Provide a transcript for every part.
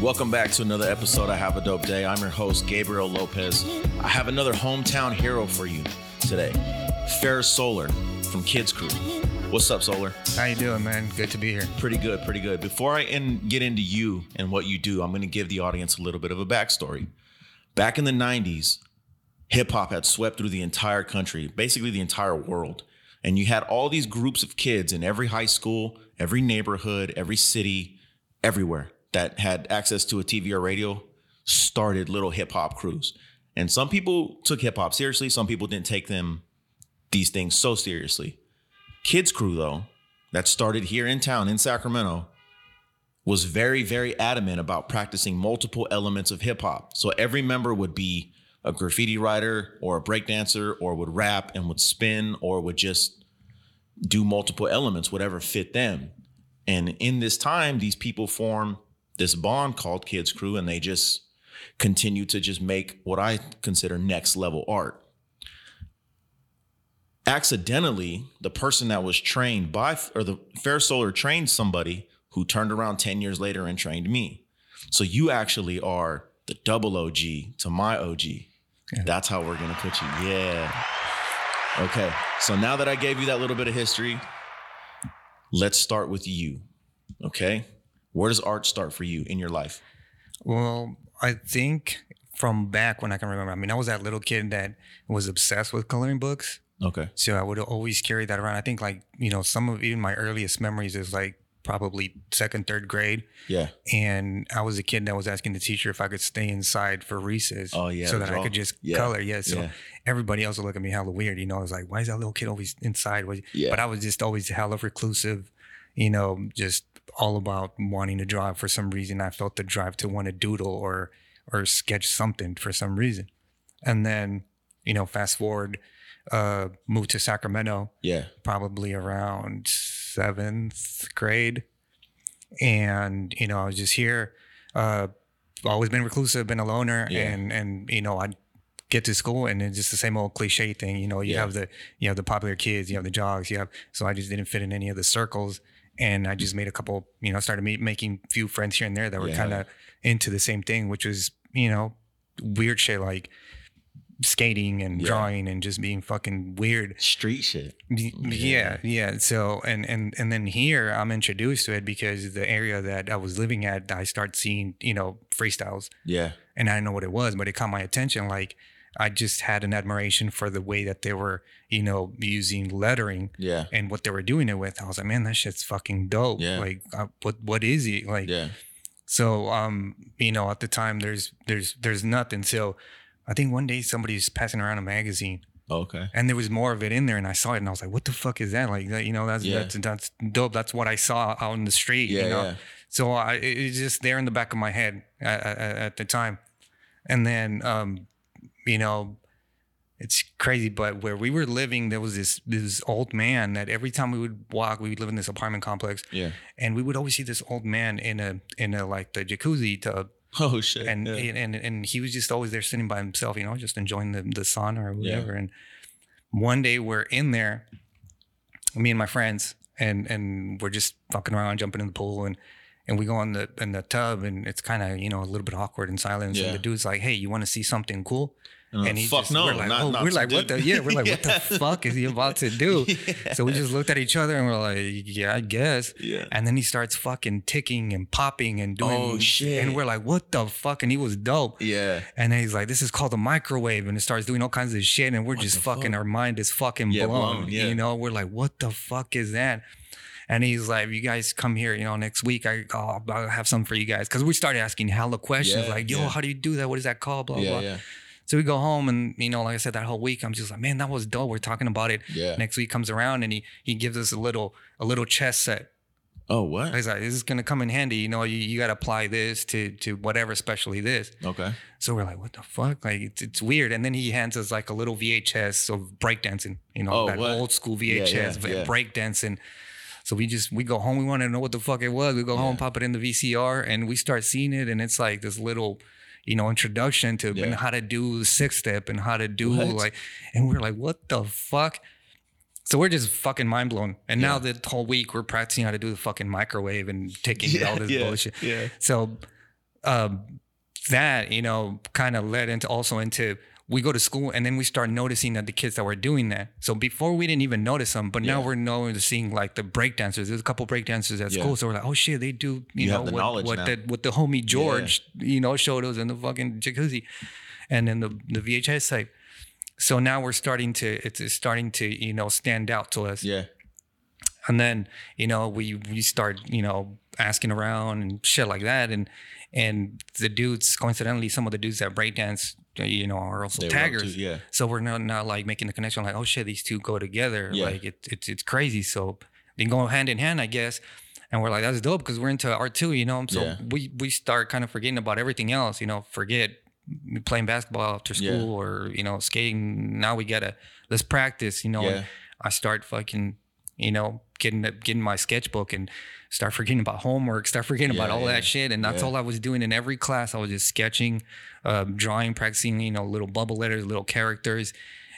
Welcome back to another episode of Have a Dope Day. I'm your host, Gabriel Lopez. I have another hometown hero for you today, Phaerosol from Kids Crew. What's up, Solar? How you doing, man? Good to be here. Pretty good, pretty good. Before I in, get into you and what you do, I'm going to give the audience a little bit of a backstory. Back in the 90s, hip hop had swept through the entire country, basically the entire world. And you had all these groups of kids in every high school, every neighborhood, every city, everywhere that had access to a TV or radio started little hip hop crews. And some people took hip hop seriously, some people didn't take them these things so seriously. Kids Crew though, that started here in town in Sacramento was very very adamant about practicing multiple elements of hip hop. So every member would be a graffiti writer or a breakdancer or would rap and would spin or would just do multiple elements whatever fit them. And in this time these people form this bond called Kids Crew, and they just continue to just make what I consider next level art. Accidentally, the person that was trained by, or the Phaerosol trained somebody who turned around 10 years later and trained me. So you actually are the double OG to my OG. Yeah. That's how we're to put you. Yeah. Okay. So now that I gave you that little bit of history, let's start with you. Okay. Where does art start for you in your life? Well, I think from back when I can remember. I mean, I was that little kid that was obsessed with coloring books. Okay. So I would always carry that around. I think like, you know, some of even my earliest memories is like probably second, third grade. Yeah. And I was a kid that was asking the teacher if I could stay inside for recess. Oh yeah. So that I could just yeah. color. Yeah. So yeah. everybody else would look at me hella weird. You know, I was like, why is that little kid always inside? Yeah. But I was just always hella reclusive, you know, just all about wanting to draw for some reason. I felt the drive to want to doodle or or sketch something for some reason. And then, you know, fast forward, uh, moved to Sacramento. Yeah. Probably around seventh grade. And, you know, I was just here. Uh always been reclusive, been a loner, yeah. and and you know, I'd get to school and it's just the same old cliche thing. You know, you yeah. have the you have the popular kids, you have the jogs, you have so I just didn't fit in any of the circles and I just made a couple, you know, started making few friends here and there that were yeah. kind of into the same thing, which was, you know, weird shit like skating and yeah. drawing and just being fucking weird street shit. Yeah. yeah, yeah. So and and and then here I'm introduced to it because the area that I was living at, I start seeing, you know, freestyles. Yeah. And I didn't know what it was, but it caught my attention like I just had an admiration for the way that they were, you know, using lettering, yeah, and what they were doing it with. I was like, man, that shit's fucking dope. Yeah. Like, uh, what what is he like? Yeah. So, um, you know, at the time, there's there's there's nothing. So, I think one day somebody's passing around a magazine. Oh, okay. And there was more of it in there, and I saw it, and I was like, "What the fuck is that?" Like, that, you know, that's yeah. that's that's dope. That's what I saw out in the street. Yeah, you know? yeah. So I, it's just there in the back of my head at, at, at the time, and then um, you know, it's crazy. But where we were living, there was this this old man that every time we would walk, we would live in this apartment complex. Yeah. And we would always see this old man in a in a like the jacuzzi tub. Oh shit. And yeah. and and he was just always there sitting by himself, you know, just enjoying the the sun or whatever. Yeah. And one day we're in there, me and my friends, and and we're just fucking around, jumping in the pool and and we go in the in the tub and it's kind of you know a little bit awkward and silence yeah. and the dude's like hey you want to see something cool and, and he fuck just, no, we're like, not, oh, not we're like, what the, yeah, we're like, yeah. what the fuck is he about to do? yeah. So we just looked at each other and we're like, yeah, I guess. Yeah. And then he starts fucking ticking and popping and doing. Oh shit. And we're like, what the fuck? And he was dope. Yeah. And then he's like, this is called a microwave, and it starts doing all kinds of shit, and we're what just fucking, fuck? our mind is fucking yeah, blown. blown yeah. You know, we're like, what the fuck is that? And he's like, you guys come here, you know, next week. I, oh, I'll have some for you guys. Cause we started asking hella questions like, yo, how do you do that? What is that called? Blah, yeah, blah. Yeah, So we go home and, you know, like I said, that whole week, I'm just like, man, that was dope. We're talking about it. yeah. Next week comes around and he, he gives us a little, a little chess set. Oh, what? He's like, this is going to come in handy. You know, you, you got to apply this to, to whatever, especially this. Okay. So we're like, what the fuck? Like, it's, it's weird. And then he hands us like a little VHS of breakdancing, you know, Oh, that what? old school Yeah, VHS yeah, of yeah. breakdancing. So we just, we go home. We want to know what the fuck it was. We go home, pop it in the VCR, and we start seeing it. And it's like this little, you know, introduction to Yeah. and how to do the six step and how to do What? like, and we're like, what the fuck? So we're just fucking mind blown. And now the whole week we're practicing how to do the fucking microwave and taking all this yeah, bullshit. Yeah. So um, that you know kind of led into also into we go to school and then we start noticing that the kids that were doing that. So before we didn't even notice them, but now we're noticing like the breakdancers. There's a couple breakdancers at Yeah. school, so we're like, oh shit, they do you, You know what what the what the homie George you know showed us in the fucking jacuzzi, and then the the VHS tape. So now we're starting to it's, it's starting to you know stand out to us Yeah. and then you know we we start you know asking around and shit like that and and the dudes coincidentally some of the dudes that breakdance Uh, you know are also They taggers to- yeah. so we're not not like making the connection like oh shit these two go together Yeah. like it, it's it's crazy so they go hand in hand i guess and we're like that's dope because we're into art too you know so Yeah. we we start kind of forgetting about everything else you know forget playing basketball after Yeah. school or you know skating now we gotta let's practice you know and Yeah. i start fucking you know getting getting my sketchbook and start forgetting about homework start forgetting about all yeah. that shit and that's Yeah. all i was doing in every class i was just sketching um, drawing practicing you know little bubble letters little characters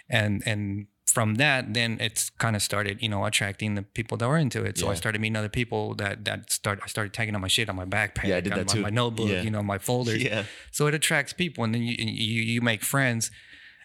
and and from that then it's kind of started you know attracting the people that were into it so i started meeting other people that that start i started tagging on my shit on my backpack Yeah, I did on that my, too. my notebook Yeah. you know my folders Yeah. so it attracts people and then you you, you make friends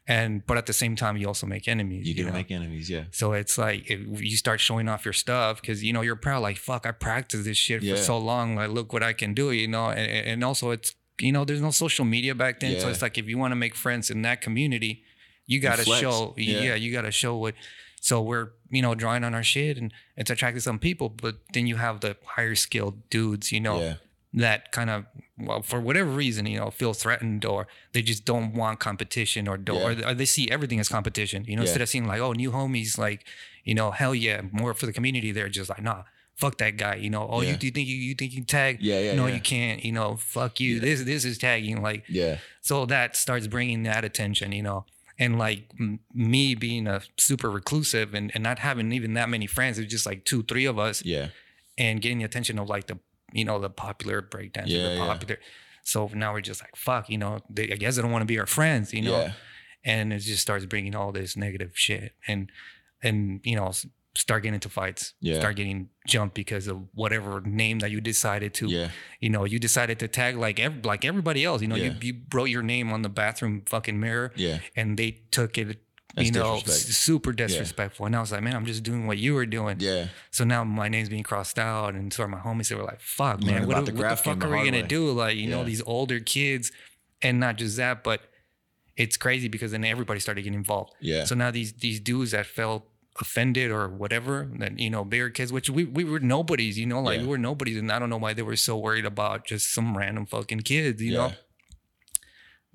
and but at the same time you also make enemies You can know? make enemies. Yeah. So it's like if you start showing off your stuff because you know you're proud. Like fuck, I practiced this shit Yeah. for so long. Like look what I can do. You know, and, and also it's you know there's no social media back then, so it's like if you want to make friends in that community, you got to show. Yeah. Yeah. you got to show what. So we're you know drawing on our shit and it's attracting some people, but then you have the higher skilled dudes. You know Yeah. That kind of well for whatever reason you know feel threatened or they just don't want competition or don't Yeah. or they see everything as competition you know Yeah. instead of seeing like oh new homies like you know hell yeah more for the community they're just like nah fuck that guy you know oh Yeah. you, you think you, you think you tag Yeah, yeah, no you can't you know fuck you this this is tagging like Yeah. so that starts bringing that attention you know and like m- me being a super reclusive and, and not having even that many friends it's just like two three of us Yeah. and getting the attention of like the you know the popular breakdancers, Yeah, the yeah. popular. So now we're just like fuck, you know. They, I guess they don't want to be our friends, you know. Yeah. And it just starts bringing all this negative shit and and you know start getting into fights, Yeah. start getting jumped because of whatever name that you decided to. Yeah. You know, you decided to tag like ev- like everybody else. You know, Yeah. you you wrote your name on the bathroom fucking mirror, Yeah. and they took it. That's you know, disrespect. super disrespectful. And I was like, man, I'm just doing what you were doing. Yeah. So now my name's being crossed out, and so are my homies. They were like, "Fuck, Learn man, what, the what the fuck are we gonna way. do?" Like, you know, these older kids, and not just that, but it's crazy because then everybody started getting involved. Yeah. So now these these dudes that felt offended or whatever, that you know, bigger kids, which we we were nobodies, you know, like Yeah. we were nobodies, and I don't know why they were so worried about just some random fucking kids, you know.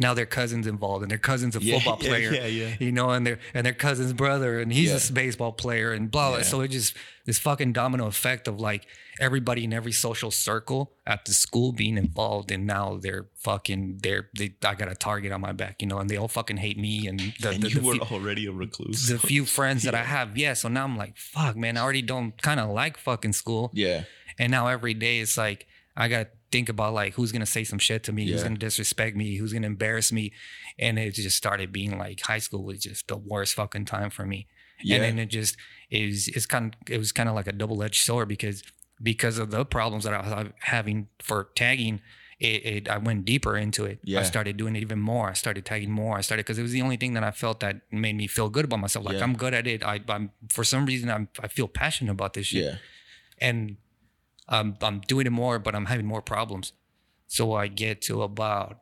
Now their cousins involved, and their cousin's a Yeah, football player yeah, yeah. you know, and their and their cousin's brother, and he's a baseball player, and blah blah. So it just this fucking domino effect of like everybody in every social circle at the school being involved, and now they're fucking they're they I got a target on my back, you know, and they all fucking hate me and the And the, you the were few, already a recluse. the few friends that I have, yeah. So now I'm like, fuck, man, I already don't kind of like fucking school, yeah. and now every day it's like I gotta think about like who's gonna say some shit to me, who's gonna disrespect me, who's gonna embarrass me, and it just started being like high school was just the worst fucking time for me. Yeah. And then it just is it's kind of it was kind of like a double edged sword because because of the problems that I was having for tagging. It, it, I went deeper into it. Yeah. I started doing it even more. I started tagging more. I started because it was the only thing that I felt that made me feel good about myself. Like Yeah. I'm good at it. I, I'm for some reason I'm I feel passionate about this shit yeah. and I'm I'm doing it more, but I'm having more problems. So I get to about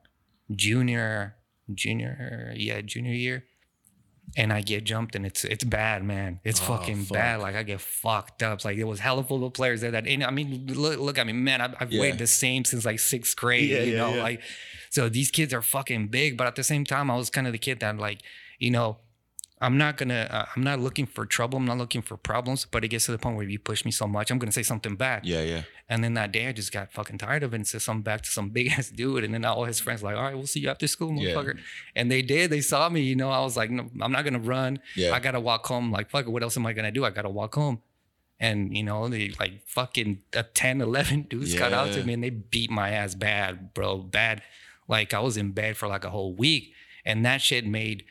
junior, junior, yeah, junior year, and I get jumped, and it's it's bad, man. It's Oh, fucking fuck. bad. Like I get fucked up. Like it was hella full of players there. That and I mean, look, look at me, man. I've, I've Yeah. weighed the same since like sixth grade. Yeah, you yeah, know, like so these kids are fucking big, but at the same time, I was kind of the kid that like, you know. I'm not gonna. Uh, I'm not looking for trouble. I'm not looking for problems. But it gets to the point where you push me so much, I'm gonna say something back. Yeah. Yeah. And then that day, I just got fucking tired of it and said something back to some big ass dude. And then all his friends like, all right, we'll see you after school, motherfucker. Yeah. And they did. They saw me. You know, I was like, no, I'm not gonna run. Yeah. I gotta walk home. Like, fuck it. What else am I gonna do? I gotta walk home. And you know, they like fucking uh, 10, 11 dudes got out to me and they beat my ass bad, bro, bad. Like I was in bed for like a whole week, and that shit made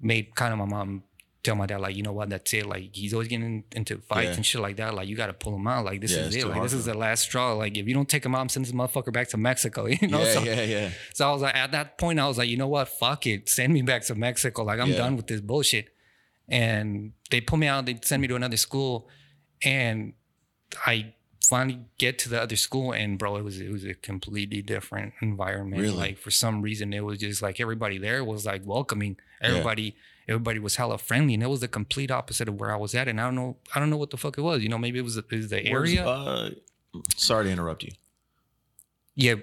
made kind of my mom tell my dad like, you know what, that's it. Like he's always getting into fights Yeah. and shit like that. Like you got to pull him out. Like this Yeah, is it. Like this is the last straw. Like if you don't take him out, I'm sending this motherfucker back to Mexico. You know. yeah, so, yeah, yeah. so I was like, at that point, I was like, you know what, fuck it, send me back to Mexico. Like I'm Yeah. done with this bullshit. And they pull me out. They send me to another school, and I finally get to the other school and bro it was it was a completely different environment Really? like for some reason it was just like everybody there was like welcoming everybody everybody was hella friendly and it was the complete opposite of where i was at and i don't know i don't know what the fuck it was you know maybe it was, it was the area Uh, sorry to interrupt you. yeah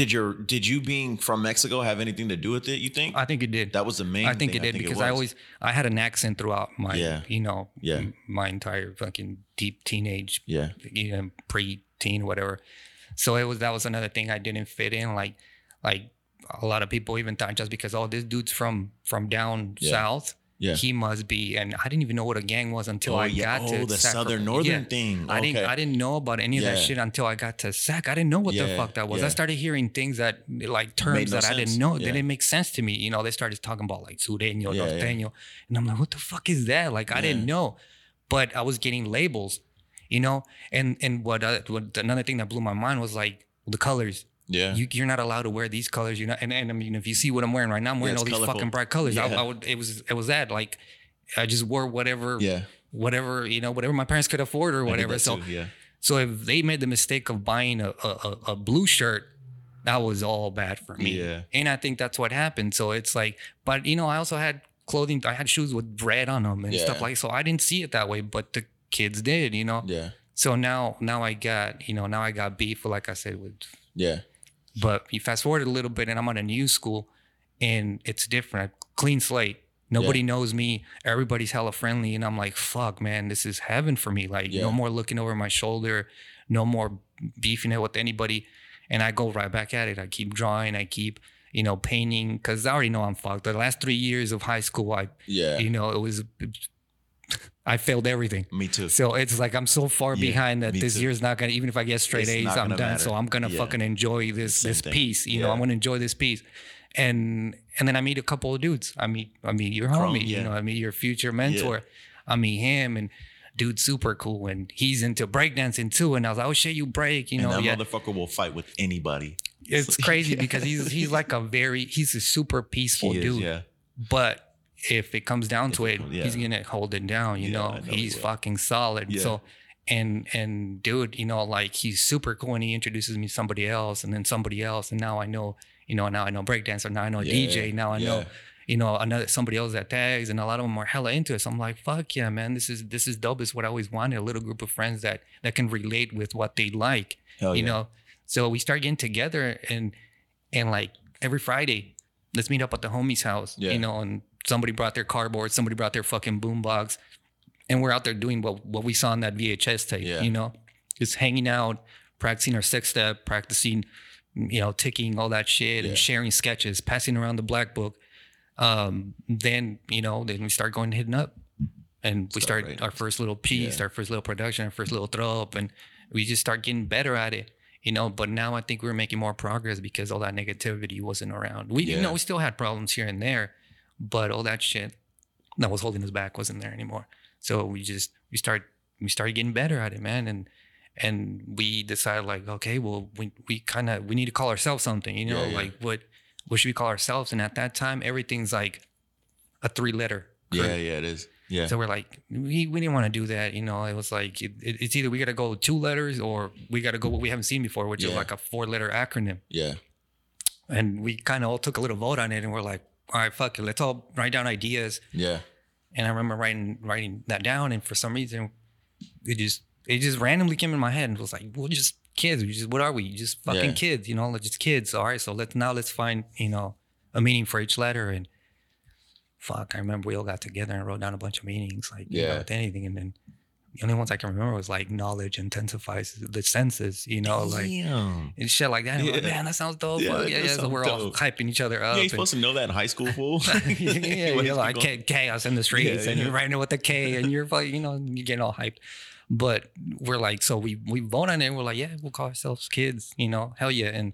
Did your did you being from Mexico have anything to do with it? You think i think it did that was the main? I think thing. it did because I always I had an accent throughout my Yeah. you know Yeah. my entire fucking deep teenage yeah you know pre-teen whatever. So it was that was another thing I didn't fit in like like a lot of people even thought just because oh this dude's from from down Yeah. south yeah. he must be and I didn't even know what a gang was until oh I yeah. got oh, to the southern northern Yeah. thing. I didn't I didn't know about any of that shit until I got to SAC. I didn't know what the fuck that was. I started hearing things that like terms no that I didn't know. Yeah. Didn't make sense to me. You know, they started talking about like sureño, yeah. norteño. And I'm like, what the fuck is that? Like I didn't know. But I was getting labels, you know? And and what, uh, what another thing that blew my mind was like the colors. Yeah. You, you're not allowed to wear these colors. You're not, and, and I mean, if you see what I'm wearing right now, I'm wearing it's all these colorful. fucking bright colors. I, Yeah. I would, it was, it was that like, I just wore whatever, yeah. whatever, you know, whatever my parents could afford or whatever. So, too, yeah. so if they made the mistake of buying a, a, a- blue shirt, that was all bad for me. Yeah. And I think that's what happened. So it's like, but you know, I also had clothing, I had shoes with red on them and stuff like so I didn't see it that way, but the kids did, you know. Yeah. So now now I got, you know, now I got beef like I said with Yeah. But you fast forward a little bit and I'm on a new school and it's different. Clean slate. Nobody knows me. Everybody's hella friendly. And I'm like, fuck, man, this is heaven for me. Like, Yeah. no more looking over my shoulder, no more beefing it with anybody. And I go right back at it. I keep drawing. I keep, you know, painting because I already know I'm fucked. The last three years of high school, I, Yeah. you know, it was, I failed everything. Me too. So it's like I'm so far Yeah, behind that this too. year's not gonna. Even if I get straight It's A's, I'm done. matter. So I'm gonna Yeah. fucking enjoy this this thing. piece. You know, I'm gonna enjoy this piece. And and then I meet a couple of dudes. I meet I meet your Crom, homie. yeah. You know, I meet your future mentor. I meet him and. dude super cool and he's into breakdancing too. And I was like, oh shit, you break, you and know? that Yeah, motherfucker will fight with anybody. it's crazy because he's he's like a very he's a super peaceful He is, dude. yeah. But if it comes down to it it, yeah. he's gonna hold it down. You Yeah, know, know he's fucking solid. So, and and dude, you know, like he's super cool, and he introduces me to somebody else, and then somebody else, and now I know, you know, now I know breakdancer, now I know DJ, now I know, you know, another somebody else that tags, and a lot of them are hella into it. So I'm like, fuck yeah, man, this is this is dope. It's what I always wanted. A little group of friends that that can relate with what they like Hell you yeah. know so we start getting together and and like every friday let's meet up at the homie's house Yeah. you know and somebody brought their cardboard somebody brought their fucking boombox and we're out there doing what what we saw in that vhs tape Yeah. you know just hanging out practicing our six step practicing you know ticking all that shit Yeah. and sharing sketches passing around the black book um then you know then we start going hitting up and we Start start our first little piece, Yeah. our first little production, our first little throw up, and we just start getting better at it, you know. But now I think we're making more progress because all that negativity wasn't around. We, you know, we still had problems here and there, but all that shit that was holding us back wasn't there anymore. So we just we start we started getting better at it, man, and and we decided like, okay, well, we we kind of we need to call ourselves something, you know, Yeah, yeah. like what what should we call ourselves? And at that time, everything's like a three letter. Yeah, yeah, it is. Yeah. So we're like, we, we didn't want to do that. You know, it was like, it, it- it's either we got to go two letters or we got to go what we haven't seen before, which is like a four letter acronym. yeah. And we kind of all took a little vote on it and we're like, all right, fuck it. Let's all write down ideas. Yeah. And I remember writing, writing that down. And for some reason, it just, it just randomly came in my head and was like, we're just kids. We just, what are we? Just fucking Yeah. kids, you know, like just kids. All right. So let's, now let's find, you know, a meaning for each letter. And fuck, I remember we all got together and wrote down a bunch of meanings, like, you know, Yeah. with anything. And then the only ones I can remember was like knowledge intensifies the senses, you know, like Damn. and shit like that. I'm like, Yeah. man, that sounds dope. Yeah, Yeah, yeah. So we're all hyping each other up. You ain't and- supposed to know that in high school, fool. yeah, you're like going. chaos in the streets, Yeah, and you're writing it with a K, and you're like, you know, you're getting all hyped. But we're like, so we we vote on it. and We're like, yeah, we'll call ourselves kids. You know, hell yeah, and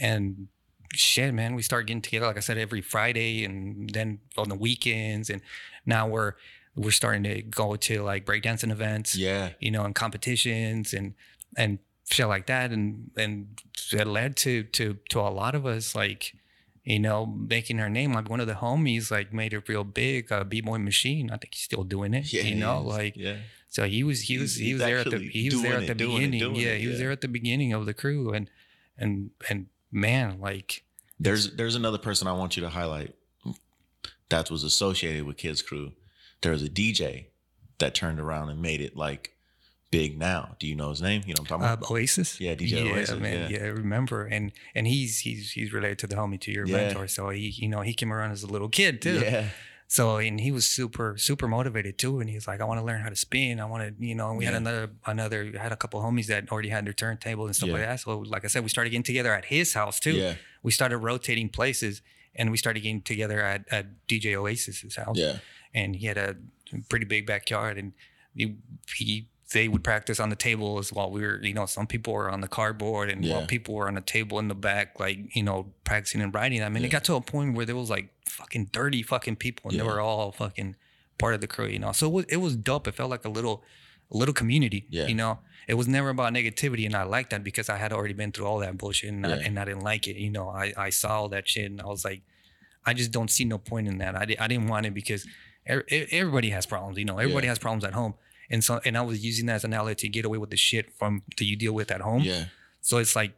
and shit, man, we start getting together. Like I said, every Friday, and then on the weekends, and now we're we're starting to go to like breakdancing events, Yeah. you know, and competitions and and shit like that, and and it led to to to a lot of us like. You know, making our name. Like one of the homies, like made it real big. Uh, B Boy Machine. I think he's still doing it. Yeah. you know, like yeah. so he was he was he was there at the he was there at the it, doing it, beginning. doing yeah, it, he was yeah. there at the beginning of the crew, and and and man, like There's there's another person I want you to highlight that was associated with Kids Crew. There was a DJ that turned around and made it like big now. Do you know his name? You know what I'm talking uh, about? Oasis. Yeah, DJ Oasis, man. yeah. Yeah. I remember, and and he's he's he's related to the homie to your Yeah. mentor. So he you know he came around as a little kid too. yeah. So and he was super super motivated too, and he was like, I want to learn how to spin. I want to you know. And we had another another had a couple homies that already had their turntable and stuff Yeah. like that. So like I said, we started getting together at his house too. Yeah. We started rotating places, and we started getting together at at DJ Oasis's house. Yeah. And he had a pretty big backyard and he, he they would practice on the tables while we were you know some people were on the cardboard and while people were on a table in the back like you know practicing and writing. I mean it got to a point where there was like fucking 30 fucking people and Yeah. they were all fucking part of the crew you know? So it was, it was dope. It felt like a little a little community Yeah. you know? It was never about negativity and i liked that because i had already been through all that bullshit and, I, and I didn't like it you know? I, I saw all that shit and i was like i just don't see no point in that. I, di- I didn't want it because everybody has problems you know everybody Yeah. has problems at home and so and i was using that as an outlet to get away with the shit from that you deal with at home Yeah. so it's like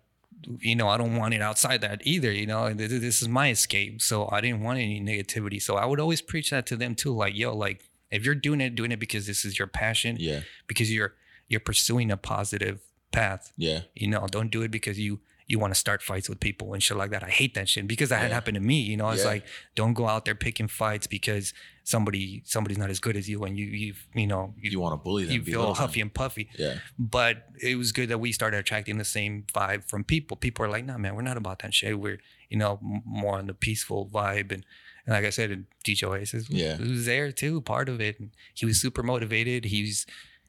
you know i don't want it outside that either you know this is my escape so i didn't want any negativity so i would always preach that to them too like yo like if you're doing it doing it because this is your passion Yeah. because you're you're pursuing a positive path Yeah. you know don't do it because you you want to start fights with people and shit like that i hate that shit because that had happened to me you know it's Yeah. like don't go out there picking fights because somebody somebody's not as good as you and you you you know you, You want to bully them? you feel belittle them. huffy and puffy Yeah. but it was good that we started attracting the same vibe from people. People are like, "Nah, man, we're not about that shit. We're, you know, more on the peaceful vibe." And, and like I said, DJ Oasis, Yeah. was there too, part of it. And he was super motivated. He's,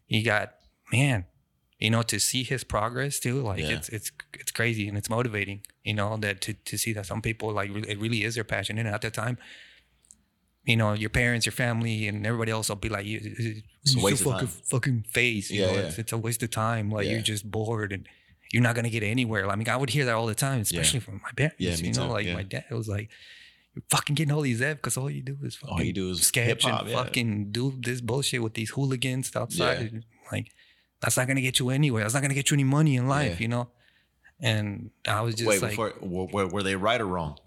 he got, man, you know, to see his progress too. Like Yeah. it's it's it's crazy and it's motivating. You know that to to see that some people like it really is their passion. And at that time. You know, your parents, your family, and everybody else will be like, "You, it's a a waste of fucking, time." fucking phase. You Yeah, know, yeah. It's, it's a waste of time. Like Yeah. you're just bored and you're not gonna get anywhere. I mean, I would hear that all the time, especially from my parents. Yeah, you know, too, like my dad was like, "You're fucking getting all these F because all you do is fucking All you do is sketch and fucking do this bullshit with these hooligans outside. Like that's not gonna get you anywhere. That's not gonna get you any money in life. You know." And I was just Wait, like, before were, were they right or wrong?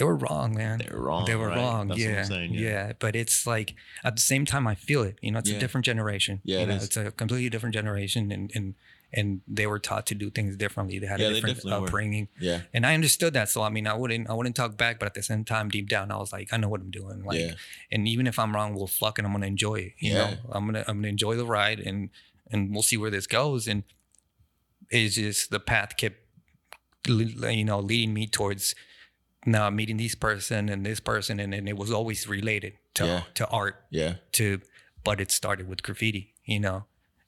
They were wrong, man. They were wrong. They were right? wrong. Yeah. Saying, yeah. But it's like at the same time I feel it. You know, it's Yeah. a different generation. Yeah, it know, is. It's a completely different generation and and and they were taught to do things differently. They had Yeah, a different definitely were. upbringing. Yeah. And I understood that. So I mean I wouldn't I wouldn't talk back, but at the same time, deep down I was like, I know what I'm doing. Like Yeah. and even if I'm wrong, well fucking I'm gonna enjoy it. You Yeah. know? I'm gonna I'm gonna enjoy the ride and and we'll see where this goes. And it's just the path kept you know, leading me towards now I'm meeting this person and this person, and, and it was always related to Yeah. to art. Yeah. To, but it started with graffiti, you know.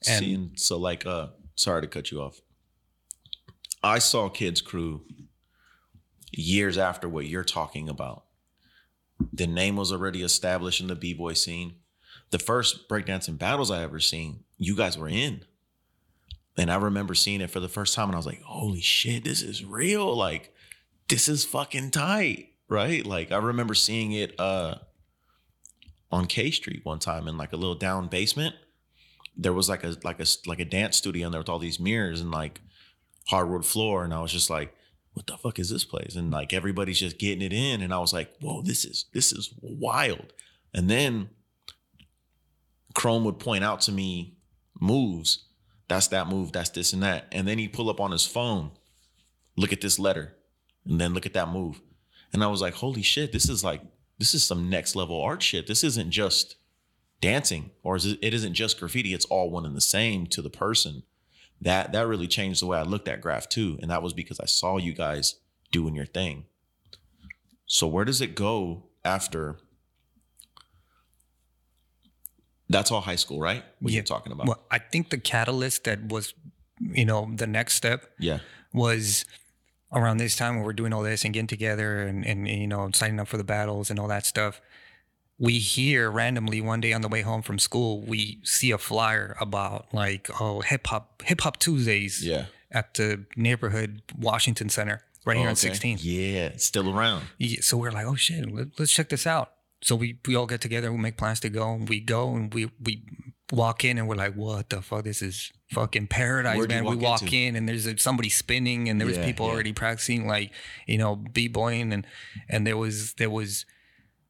And Seeing so like uh sorry to cut you off. I saw Kids Crew years after what you're talking about. The name was already established in the b-boy scene. The first breakdancing battles I ever seen, you guys were in. And I remember seeing it for the first time and I was like, holy shit, this is real. Like, this is fucking tight. Right? Like I remember seeing it uh on K Street one time in like a little down basement there was like a like a like a dance studio in there with all these mirrors and like hardwood floor, and I was just like, "What the fuck is this place?" And like everybody's just getting it in, and I was like, "Whoa, this is this is wild." And then Crom would point out to me moves. That's that move. That's this and that. And then he'd pull up on his phone, look at this letter, and then look at that move. And I was like, "Holy shit! This is like this is some next level art shit. This isn't just." dancing or is it, it isn't just graffiti it's all one and the same to the person that that really changed the way i looked at graph too and that was because i saw you guys doing your thing so where does it go after that's all high school right what Yeah. you're talking about well, I think the catalyst that was, you know, the next step yeah was around this time when we're doing all this and getting together and, and you know signing up for the battles and all that stuff we hear randomly one day on the way home from school, we see a flyer about like oh hip hop hip hop Tuesdays Yeah. at the neighborhood Washington Center right here Oh, on okay. 16. Yeah, it's still around. Yeah, so we're like, oh shit, let, let's check this out. So we we all get together, we make plans to go, and we go and we we walk in and we're like, what the fuck? This is fucking paradise, Where'd man. We walk walk into? in and there's somebody spinning and there was Yeah, people yeah. already practicing like you know b boying and and there was there was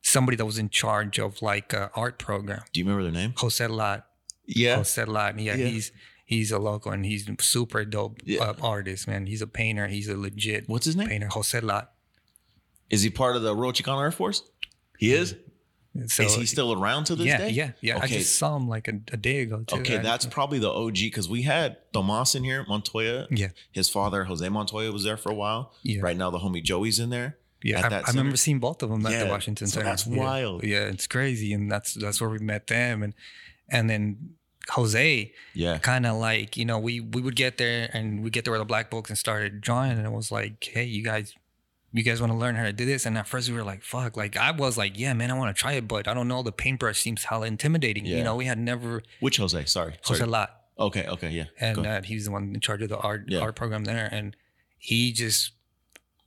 somebody that was in charge of like a art program, Do you remember their name? Jose Lat. Yeah. Jose Lat. Yeah, Yeah. he's he's a local and he's super dope uh, artist, man. He's a painter. He's a legit What's his name? painter. Jose Lat. Is he part of the Royal Chicano Air Force? He is. So, is he still around to this yeah, day? yeah, yeah. I just saw him like a, a day ago too. Okay, I- that's probably the OG because we had Tomas in here, Montoya. yeah, His father, Jose Montoya, was there for a while. Yeah. Right now, the homie Joey's in there. yeah. I, I remember seeing both of them at the Washington so Center. that's Yeah. wild. Yeah, it's crazy, and that's that's where we met them, and and then Jose Yeah. kind of like you know we we would get there and we get there with the black books and started drawing, and it was like, hey, you guys. You guys want to learn how to do this? And at first we were like, "Fuck!" Like I was like, "Yeah, man, I want to try it, but I don't know. The paintbrush seems hella intimidating." Yeah. You know, we had never Which Jose? Sorry. Jose Sorry. Lot, Okay. Okay. Yeah. and uh, he's the one in charge of the art Yeah. art program there. And he just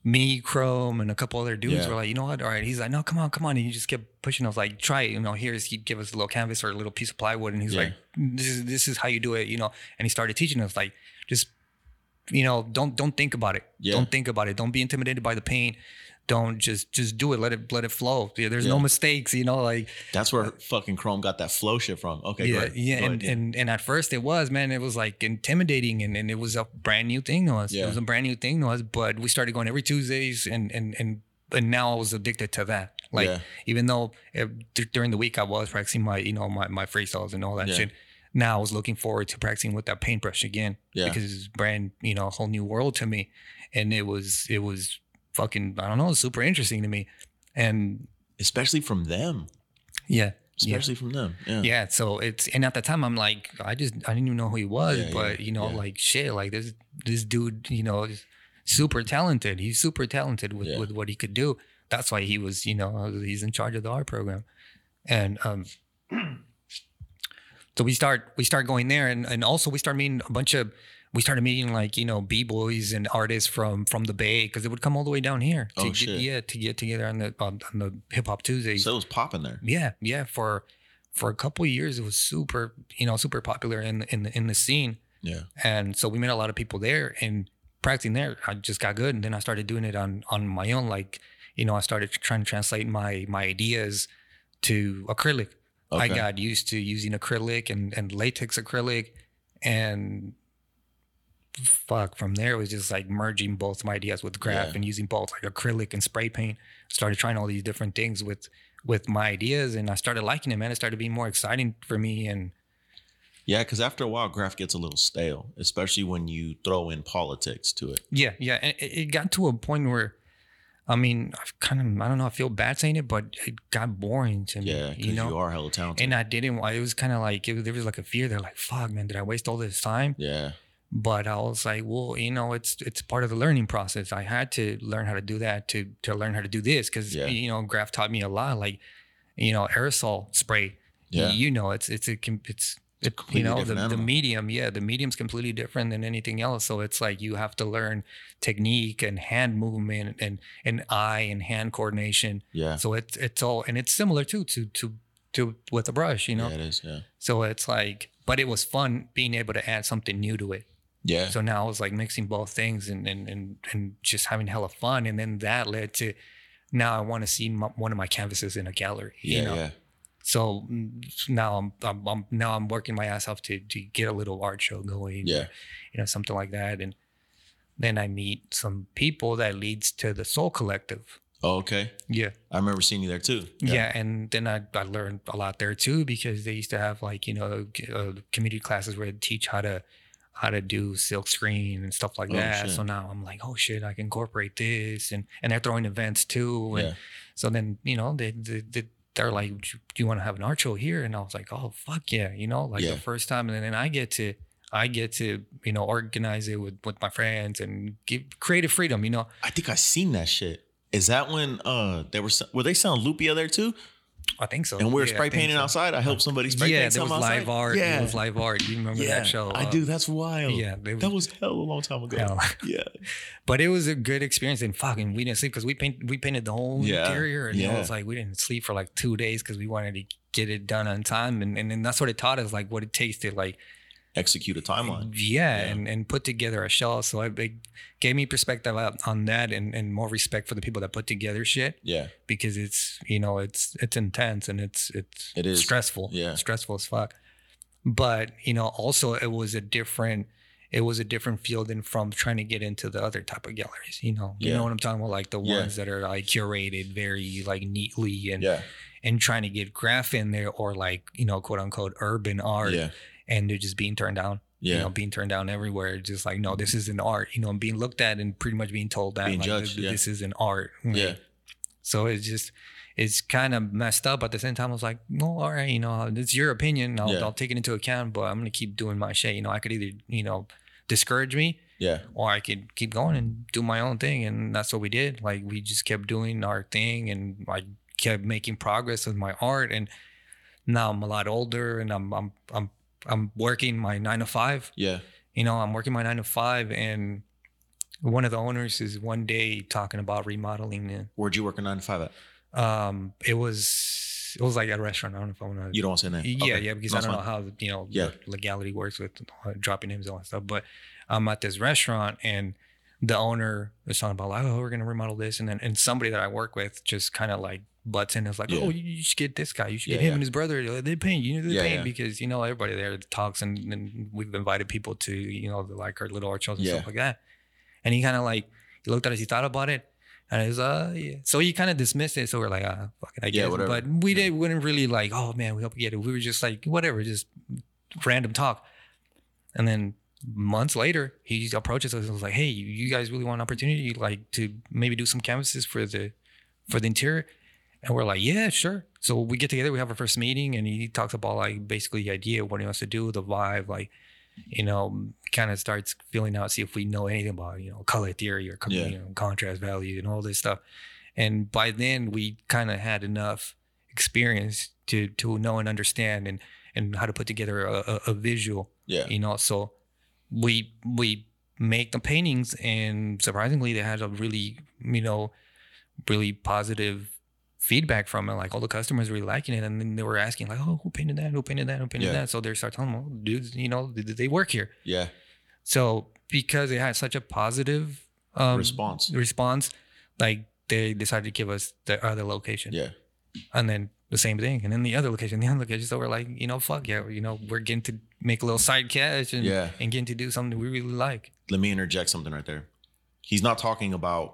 me, Crom, and a couple other dudes Yeah. were like, you know what? All right. He's like, no, come on, come on. And he just kept pushing. I was like, try it. You know, here's he'd give us a little canvas or a little piece of plywood, and he's like, this is this is how you do it. You know, and he started teaching us like, just you know, don't don't think about it. Yeah. Don't think about it. Don't be intimidated by the pain. Don't just just do it. Let it let it flow. There's Yeah. no mistakes. You know, like That's where fucking Crom got that flow shit from. Okay. yeah, yeah, and, and and at first it was man, it was like intimidating, and, and it was a brand new thing to us. Yeah. It was a brand new thing to us, but we started going every Tuesdays, and and and and now I was addicted to that. Like Yeah. even though uh, d- during the week I was practicing my you know my my freestyles and all that shit. Now I was looking forward to practicing with that paintbrush again Yeah. because it's brand you know a whole new world to me, and it was it was fucking I don't know super interesting to me, and especially from them. yeah. Yeah. Especially from them. Yeah. Yeah, so it's and at the time I'm like I just I didn't even know who he was, Yeah, but yeah, you know yeah. like shit like this this dude you know is super talented. He's super talented with Yeah. with what he could do. That's why he was you know he's in charge of the art program, and um. So we start we start going there and, and also we start meeting a bunch of we started meeting like you know b boys and artists from from the Bay because they would come all the way down here to Oh, get, shit. yeah to get together on the on, on the hip hop Tuesdays. So it was popping there. Yeah, yeah. For for a couple of years, it was super, you know, super popular in in the in the scene, Yeah. and so we met a lot of people there. And practicing there, I just got good, and then I started doing it on on my own. Like, you know, I started trying to translate my my ideas to acrylic. I got used to using acrylic and and latex acrylic, and fuck from there it was just like merging both my ideas with graph Yeah. and using both like acrylic and spray paint started trying all these different things with with my ideas and i started liking it man it started being more exciting for me and Yeah, because after a while, graph gets a little stale, especially when you throw in politics to it. yeah yeah and it got to a point where i mean i've kind of i don't know i feel bad saying it but it got boring to me Yeah, because you you, know are hella talented. and i didn't it was kind of like it, there was like a fear there like fuck man did i waste all this time yeah, but I was like, well, you know, it's it's part of the learning process. I had to learn how to do that to to learn how to do this because Yeah. you know, graph taught me a lot. Like, you know, aerosol spray. Yeah. you know, it's it's a com- it's it, you know the, the medium. Yeah, the medium's completely different than anything else. So it's like you have to learn technique and hand movement and and eye and hand coordination. yeah, So it's it's all and it's similar too to to to with a brush. You know, yeah, it is. Yeah, so it's like, but it was fun being able to add something new to it. yeah, So now I was like mixing both things and and and, and just having a hella fun. And then that led to now I want to see my, one of my canvases in a gallery. yeah, you know? yeah. So mm, now I'm, I'm, I'm now I'm working my ass off to to get a little art show going. Yeah. you know something like that. And then I meet some people that leads to the Sol Collective. Oh, okay. Yeah. I remember seeing you there too. Yeah. and then I, I learned a lot there too because they used to have like you know uh, community classes where they teach how to how to do silk screen and stuff like Oh, that. shit. So now I'm like, oh shit, I can incorporate this, and and they're throwing events too. And Yeah. so then you know they, they, they they're like, do you want to have an art show here? And I was like, oh fuck yeah, you know, like Yeah. the first time, and then I get to. I get to, you know, organize it with, with my friends and give creative freedom, you know. I think I seen that shit. Is that when uh they were were they selling Lupia there too? I think so. And we were Yeah, spray painting so. outside. I helped somebody spray yeah, paint there was something live art. Yeah, It was live art. You remember yeah, that show? I Uh, do. That's wild. yeah, they- that was hell a long time ago. Hell. Yeah, But it was a good experience. And fucking, we didn't sleep because we paint we painted the whole Yeah, interior, and it was like we didn't sleep for like two days because we wanted to get it done on time. And and, then that's what it taught us, like what it takes to like execute a timeline. yeah, Yeah. and and put together a show. So it, it gave me perspective on- that, and and more respect for the people that put together shit Yeah, because it's you know it's it's intense and it's it's It is. stressful. Yeah. stressful as fuck. But you know, also it was a different it was a different field than from trying to get into the other type of galleries. You know, you Yeah. know what I'm talking about, like the Yeah. ones that are like curated very like neatly and yeah, and trying to get graph in there or like you know quote unquote urban art yeah, and they're just being turned down. yeah. You know, being turned down everywhere. Just like, no, this is an art. You know, and being looked at and pretty much being told that Being like, judged, this, yeah. this is an art. Like, Yeah. So it's just it's kind of messed up. But At the same time, I was like, well, all right, you know, it's your opinion. I'll, Yeah. I'll take it into account, but I'm gonna keep doing my shit. You know, I could either you know discourage me yeah, or I could keep going and do my own thing, and that's what we did. Like we just kept doing our thing, and I kept making progress with my art. And now I'm a lot older, and I'm I'm I'm I'm working my nine to five yeah, you know, I'm working my nine to five, and one of the owners is one day talking about remodeling it. Where'd you work a nine to five at? Um, it was it was like a restaurant. I don't know if I want to. You don't want to say name. Yeah, Okay. yeah, because No, I don't know how you know Yeah. legality works with uh, dropping names and all that stuff. But I'm at this restaurant, and the owner was talking about like, oh, we're gonna remodel this, and then and somebody that I work with just kind of like butts in. is like, Yeah. oh, you, you should get this guy. You should Yeah, get him yeah. and his brother. They paint. You know, they Yeah, paint yeah. because you know everybody there talks, and, and we've invited people to you know the, like our little art shows and stuff like that. And he kind of like he looked at us, he thought about it. And it was uh yeah. So he kind of dismissed it. So we're like, ah, fuck it, I Yeah, guess. whatever. But we didn't we didn't really like, oh man, we hope we get it. We were just like, whatever, just random talk. And then months later, he approaches us and was like, "Hey, you- you guys really want an opportunity, like to maybe do some canvases for the for the interior?" And we're like, "Yeah, sure." So we get together, we have our first meeting, and he talks about like basically the idea, of what he wants to do, the vibe, like you know, kind of starts feeling out, see if we know anything about you know color theory or Yeah. you know, contrast value and all this stuff. And by then, we kind of had enough experience to to know and understand and and how to put together a, a, a visual Yeah, you know so we we make the paintings and surprisingly they had a really you know really positive feedback from it like all the customers were liking it and then they were asking like oh who painted that who painted that who painted Yeah. that so they start telling them oh, dudes you know they, they work here yeah. so because it had such a positive um, Response. response like they decided to give us the other location Yeah, and then the same thing and then the other location the other location so we're like you know fuck yeah you know we're getting to make a little side cash and, Yeah. and getting to do something we really like let me interject something right there. He's not talking about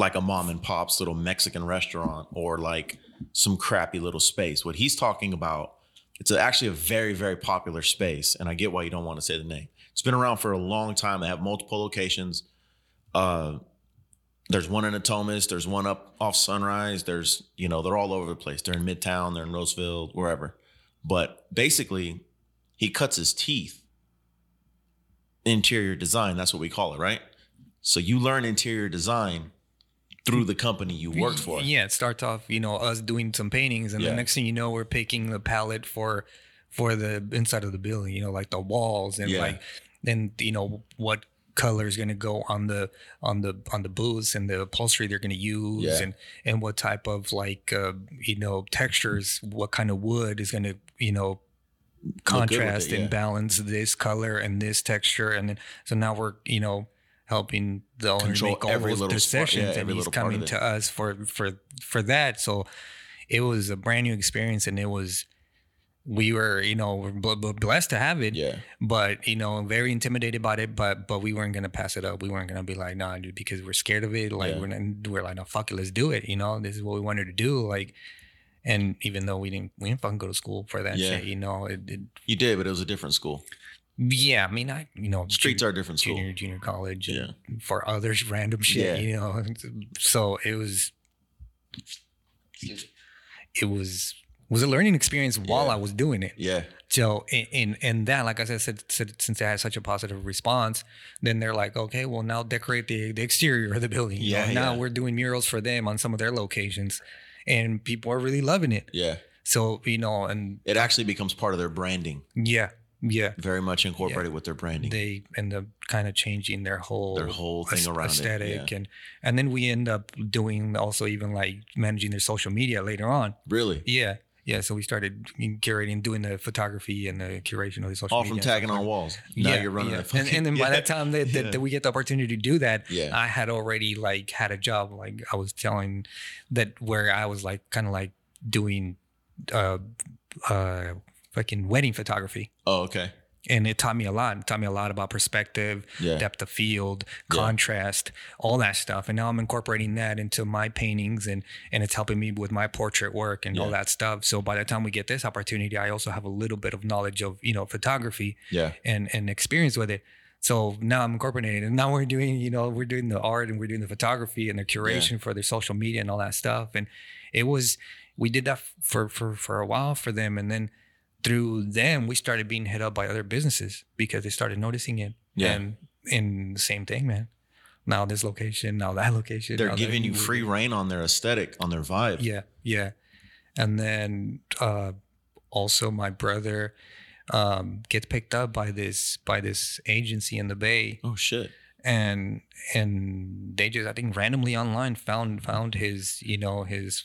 like a mom and pop's little Mexican restaurant or like some crappy little space. What he's talking about, it's actually a very, very popular space. And I get why you don't want to say the name. It's been around for a long time. They have multiple locations. Uh, there's one in Natomas. There's one up off Sunrise. There's, you know, they're all over the place. They're in Midtown. They're in Roseville, wherever. But basically, he cuts his teeth interior design. That's what we call it, right? So you learn interior design through the company you worked for. yeah it starts off you know us doing some paintings and Yeah. the next thing you know we're picking the palette for for the inside of the building you know like the walls and Yeah. like then you know what color is going to go on the on the on the booths and the upholstery they're going to use Yeah. and and what type of like uh, you know textures what kind of wood is going to you know contrast it, yeah. and balance this color and this texture and then so now we're you know helping the owner Control make all every those little decisions yeah, and he's coming to us for for for that so it was a brand new experience and it was we were you know we're bl- bl- blessed to have it Yeah. but you know very intimidated about it but but we weren't gonna pass it up we weren't gonna be like nah dude because we're scared of it like Yeah. we're not, we're like no fuck it let's do it you know this is what we wanted to do like and even though we didn't we didn't fucking go to school for that Yeah. shit you know it, it You did, but it was a different school. Yeah i mean i you know Streets are different school. junior junior college Yeah. and for others random shit Yeah. you know so it was it was was a learning experience while Yeah. i was doing it Yeah. so in, in in that like i said, said, said since it had such a positive response then they're like okay well now decorate the, the exterior of the building you Yeah, know? now yeah. we're doing murals for them on some of their locations and people are really loving it. Yeah. So you know, and It actually becomes part of their branding, yeah, yeah, very much incorporated with their branding. they end up kind of changing their whole Their whole thing around aesthetic yeah. and and then we end up doing also even like managing their social media later on. really? Yeah. Yeah, so we started curating, doing the photography and the curation of the social All from tagging on walls. Now you're running yeah. a and, and then by yeah. that time that, that, Yeah. that we get the opportunity to do that, Yeah. I had already like had a job. Like I was telling that where I was like kind of like doing uh uh fucking wedding photography. Oh, okay. And it taught me a lot. It taught me a lot about perspective, Yeah. depth of field, Yeah. contrast, all that stuff. And now I'm incorporating that into my paintings and and it's helping me with my portrait work and all that stuff. So by the time we get this opportunity, I also have a little bit of knowledge of, you know, photography Yeah. and and experience with it. So now I'm incorporating it. And now we're doing, you know, we're doing the art and we're doing the photography and the curation for their social media and all that stuff. And it was we did that for for for a while for them. And then through them we started being hit up by other businesses because they started noticing it. Yeah. And and the same thing, man. Now this location, now that location. They're giving you free reign on their aesthetic, on their vibe. yeah, yeah. And then uh, also my brother um, gets picked up by this by this agency in the Bay, Oh shit. and and they just I think randomly online found found his you know his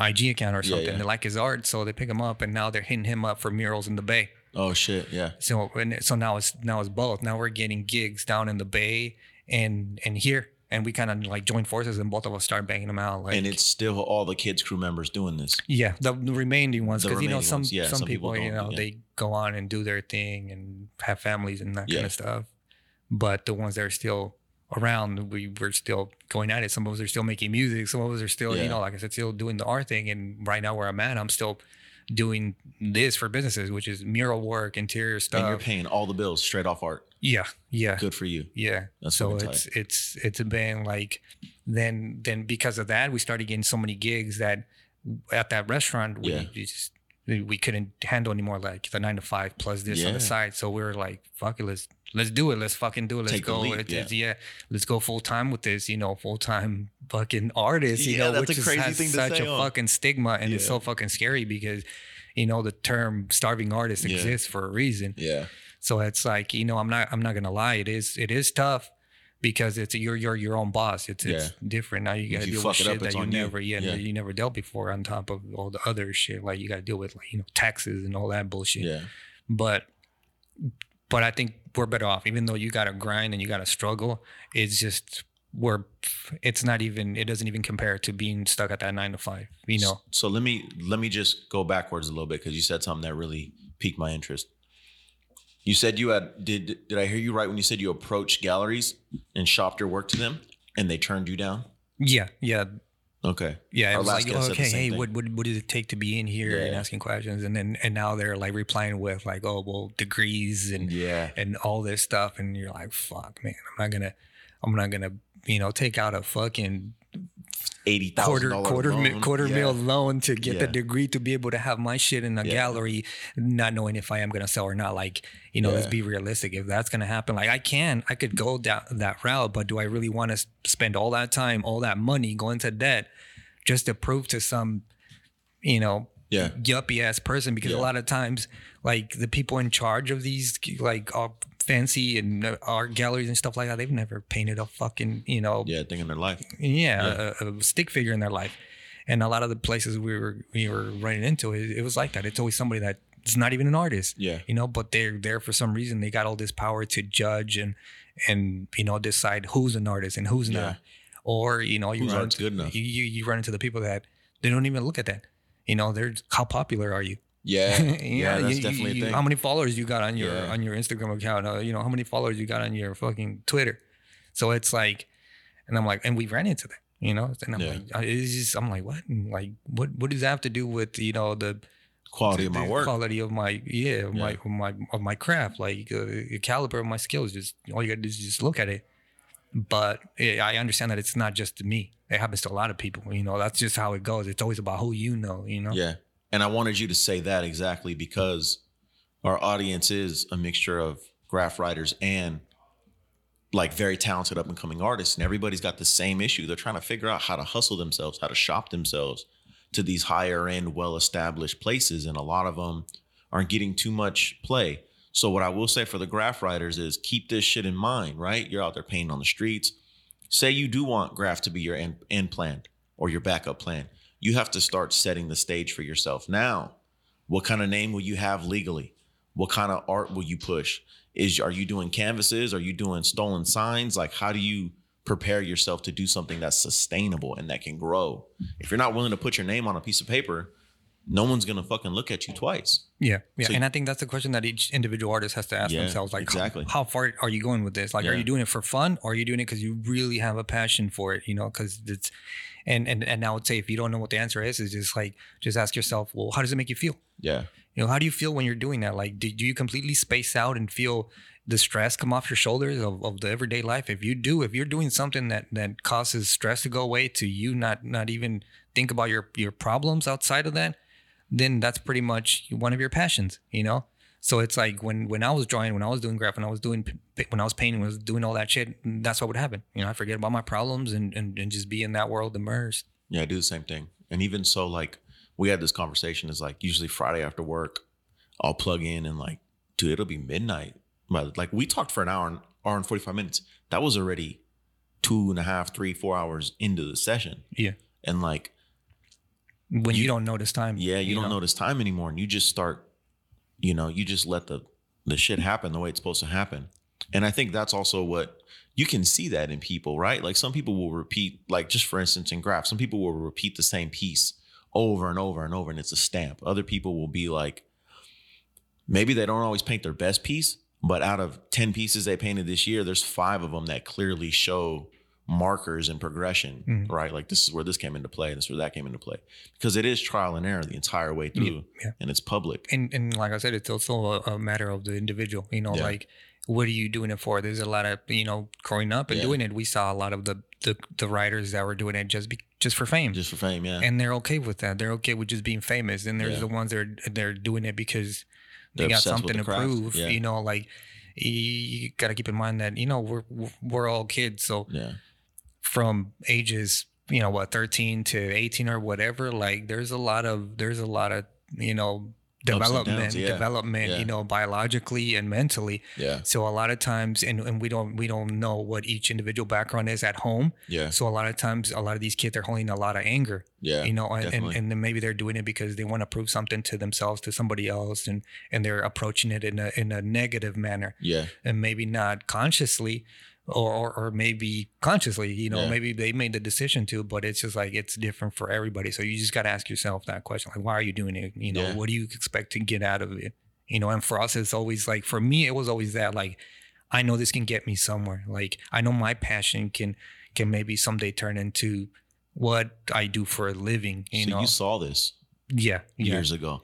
IG account or something. yeah. They like his art, so they pick him up, and now they're hitting him up for murals in the Bay. Oh shit. Yeah. So and so now it's now it's both. Now we're getting gigs down in the Bay and and here. And we kind of like join forces, and both of us start banging them out. Like, and it's still all the kids crew members doing this. yeah, the, the remaining ones because you know some ones, yeah, some, some people people, you know yeah. they go on and do their thing and have families and that Yeah. kind of stuff. But the ones that are still around, we we're still going at it. Some of us are still making music. Some of us are still Yeah. you know like I said, still doing the art thing. And right now where I'm at, I'm still doing this for businesses, which is mural work, interior stuff. and you're paying all the bills straight off art. Yeah, yeah, Good for you. yeah. That's so it's it's it's been like then then because of that we started getting so many gigs that at that restaurant we Yeah. just we couldn't handle anymore like the nine to five plus this on the side. So we were like, fuck it, let's let's do it. Let's fucking do it. Let's Take go. leap, yeah. yeah. Let's go full time with this, you know, full time fucking artist, you Yeah, know, which is, crazy has such a huh? fucking stigma and it's so fucking scary because you know the term starving artist Yeah. exists for a reason. Yeah. So it's like you know, I'm not I'm not gonna lie. It is it is tough because it's you're you're your own boss. It's it's different now. You got to you deal with shit up, that you on you. never yeah, Yeah. you never dealt before. On top of all the other shit, like you got to deal with like you know taxes and all that bullshit. Yeah. But but I think we're better off. Even though you got to grind and you got to struggle, it's just we're it's not even it doesn't even compare to being stuck at that nine to five. You know. So let me let me just go backwards a little bit because you said something that really piqued my interest. You said you had did did I hear you right when you said you approached galleries and shopped your work to them and they turned you down? Yeah. Yeah. Okay. Yeah, it Our was last like, guest said the okay, hey, thing. what, what what does it take to be in here and Yeah. asking questions, and then and now they're like replying with like, oh well, degrees and Yeah. and all this stuff, and you're like, fuck, man, I'm not gonna, I'm not gonna, you know, take out a fucking Eighty thousand quarter quarter mi- loan. quarter yeah. mil loan to get the degree to be able to have my shit in a Yeah. gallery, not knowing if I am gonna sell or not. Like, you know, let's be realistic. If that's gonna happen, like I can, I could go down that route, but do I really want to spend all that time, all that money, go into debt, just to prove to some, you know, Yeah. yuppie ass person? Because Yeah. a lot of times, like the people in charge of these, like uh, fancy and uh, art galleries and stuff like that, they've never painted a fucking, you know, Yeah, thing in their life. yeah, A, a stick figure in their life. And a lot of the places we were we were running into, it, it was like that. It's always somebody that is not even an artist, Yeah. you know, but they're there for some reason. They got all this power to judge and and you know decide who's an artist and who's Yeah. not. Or you know, you Whose run into. You, you you run into the people that they don't even look at that. You know, they're how popular are you? Yeah. Yeah, know, that's you- definitely you- a thing. How many followers you got on your Yeah. on your Instagram account? Uh, you know, how many followers you got on your fucking Twitter? So it's like, and I'm like, and we ran into that, you know, and I'm Yeah. like, it's just, I'm like, what? Like, what? What does that have to do with you know the Quality of my the work. quality of my yeah, of my of my of my craft, like uh, the caliber of my skills? Just all you got to do is just look at it. But yeah, I understand that it's not just me. It happens to a lot of people. You know, that's just how it goes. It's always about who you know. You know. Yeah. And I wanted you to say that exactly because our audience is a mixture of graph writers and like very talented up and coming artists. And everybody's got the same issue. They're trying to figure out how to hustle themselves, how to shop themselves, to these higher end, well established places, and a lot of them aren't getting too much play. So what I will say for the graph writers is keep this shit in mind, right? You're out there painting on the streets. Say you do want graph to be your end, end plan or your backup plan. You have to start setting the stage for yourself. Now, what kind of name will you have legally? What kind of art will you push? Is are you doing canvases? Are you doing stolen signs? Like how do you prepare yourself to do something that's sustainable and that can grow? If you're not willing to put your name on a piece of paper, no one's gonna fucking look at you twice. Yeah, yeah, So- and I think that's the question that each individual artist has to ask Yeah, themselves: like, exactly. how, how far are you going with this? Like, are you doing it for fun, or are you doing it because you really have a passion for it? You know, because it's, and and and I would say if you don't know what the answer is, is just like just ask yourself, well, how does it make you feel? Yeah. You know, how do you feel when you're doing that? Like, do, do you completely space out and feel the stress come off your shoulders of, of the everyday life? If you do, if you're doing something that that causes stress to go away, to you not not even think about your your problems outside of that, then that's pretty much one of your passions. You know. So it's like when when I was drawing, when I was doing graph, when I was doing when I was painting, when I was doing all that shit. Mm, that's what would happen. You know, I forget about my problems and and, and just be in that world immersed. Yeah, I do the same thing. And even so, like we had this conversation is like usually Friday after work, I'll plug in and like, dude, it'll be midnight. But like we talked for an hour and hour and 45 minutes. That was already two and a half, three, four hours into the session. Yeah. And like, When you, You- don't notice time. yeah, you, don't know? notice time anymore. And you just start, you know, you just let the the shit happen the way it's supposed to happen. And I think that's also what you can see that in people, right? Like some people will repeat, like just for instance, in graph, some people will repeat the same piece over and over and over, and it's a stamp. Other people will be like, maybe they don't always paint their best piece, but out of 10 pieces they painted this year, there's five of them that clearly show markers and progression, Mhm. right? Like this is where this came into play, and this is where that came into play. Because it is trial and error the entire way through, yeah. and it's public. and and like I said, it's also a, a matter of the individual. You know, Yeah. like what are you doing it for? There's a lot of you know growing up and Yeah. doing it. We saw a lot of the the, the writers that were doing it just be, just for fame, Just for fame, yeah. and they're okay with that. They're okay with just being famous. And there's the ones that are they're doing it because they They're got something the to prove. You know, like you, you got to keep in mind that you know we're we're all kids, so yeah. From ages you know what 13 to 18 or whatever like there's a lot of there's a lot of you know development downs, yeah. development Yeah. you know biologically and mentally Yeah. so a lot of times and, and we don't we don't know what each individual background is at home Yeah. so a lot of times a lot of these kids are holding a lot of anger Yeah. you know and, and, and then maybe they're doing it because they want to prove something to themselves to somebody else and and they're approaching it in a in a negative manner yeah. and maybe not consciously or, or, or maybe consciously you know Yeah. maybe they made the decision to but it's just like it's different for everybody so you just got to ask yourself that question like why are you doing it you know Yeah. what do you expect to get out of it you know and for us it's always like for me it was always that like i know this can get me somewhere like i know my passion can can maybe someday turn into what i do for a living you so know you saw this yeah yeah years ago.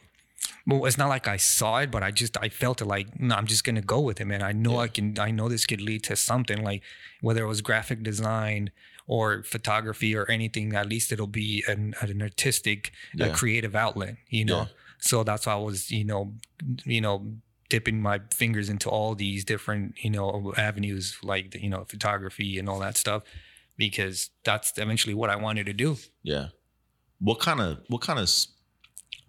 Well, it's not like I saw it, but I just I felt it like no, I'm just gonna go with it, man. I know Yeah. I can. I know this could lead to something like whether it was graphic design or photography or anything. At least it'll be an, an artistic, uh, a creative outlet, you know. Yeah. So that's why I was, you know, you know, dipping my fingers into all these different, you know, avenues like you know photography and all that stuff because that's eventually what I wanted to do. Yeah. What kind of what kind of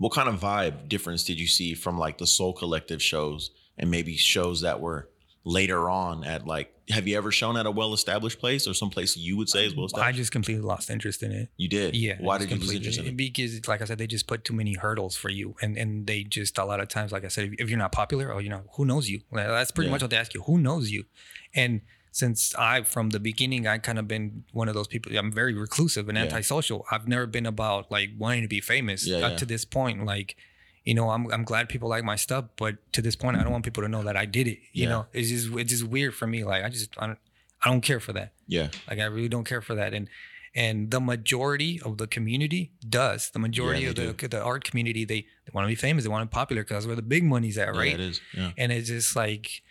what kind of vibe difference did you see from like the Sol Collective shows and maybe shows that were later on at like have you ever shown at a well established place or some place you would say is well established? I just completely lost interest in it. You did. Yeah. Why did you lose interest in it? Because, like I said, they just put too many hurdles for you, and and they just a lot of times, like I said, if, if you're not popular, or you know, who knows you? That's pretty Yeah. much what they ask you. Who knows you? And since I, from the beginning, I kind of been one of those people. I'm very reclusive and Yeah. antisocial. I've never been about like wanting to be famous. Yeah, Up yeah. to this point, like. You know, I'm I'm glad people like my stuff, but to this point, I don't want people to know that I did it. You know, it's just it's just weird for me. Like I just I don't I don't care for that. Yeah. Like I really don't care for that. And and the majority of the community does. The majority Yeah, of the the art community they, they want to be famous. They want to be popular because that's where the big money's at, right? Yeah, it is. Yeah. and it's just like,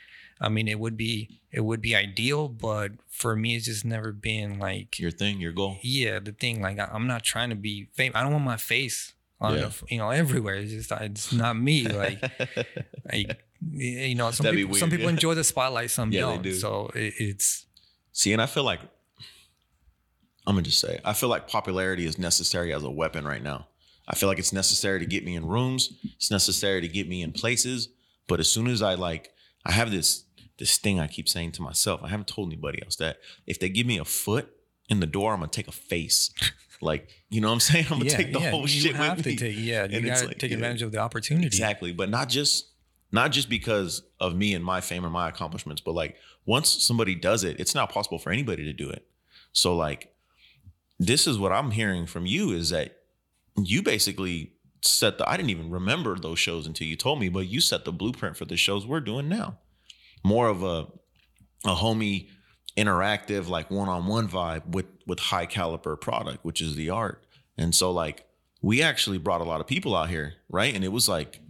I mean, it would be it would be ideal, but for me, it's just never been like, Your thing, your goal. yeah, the thing. Like I, I'm not trying to be famous. I don't want my face on Yeah. the, you know everywhere. It's just it's not me. Like like you know, some That'd people some people yeah. enjoy the spotlight, some Yeah, don't. do. So it, it's See, and I feel like I'm gonna just say, I feel like popularity is necessary as a weapon right now. I feel like it's necessary to get me in rooms. It's necessary to get me in places. But as soon as I like, I have this this thing I keep saying to myself. I haven't told anybody else that if they give me a foot in the door, I'm gonna take a face. Like, you know what I'm saying? I'm gonna yeah, take the yeah, whole you shit have with to me. take yeah you And it's gotta like, take yeah. advantage of the opportunity Exactly. But not just not just because of me and my fame or my accomplishments, but like once somebody does it, it's not possible for anybody to do it. So like this is what I'm hearing from you is that you basically set the I didn't even remember those shows until you told me, but you set the blueprint for the shows we're doing now. More of a a homie interactive like one-on-one vibe with with high caliber product, which is the art. And so like we actually brought a lot of people out here, right? And it was like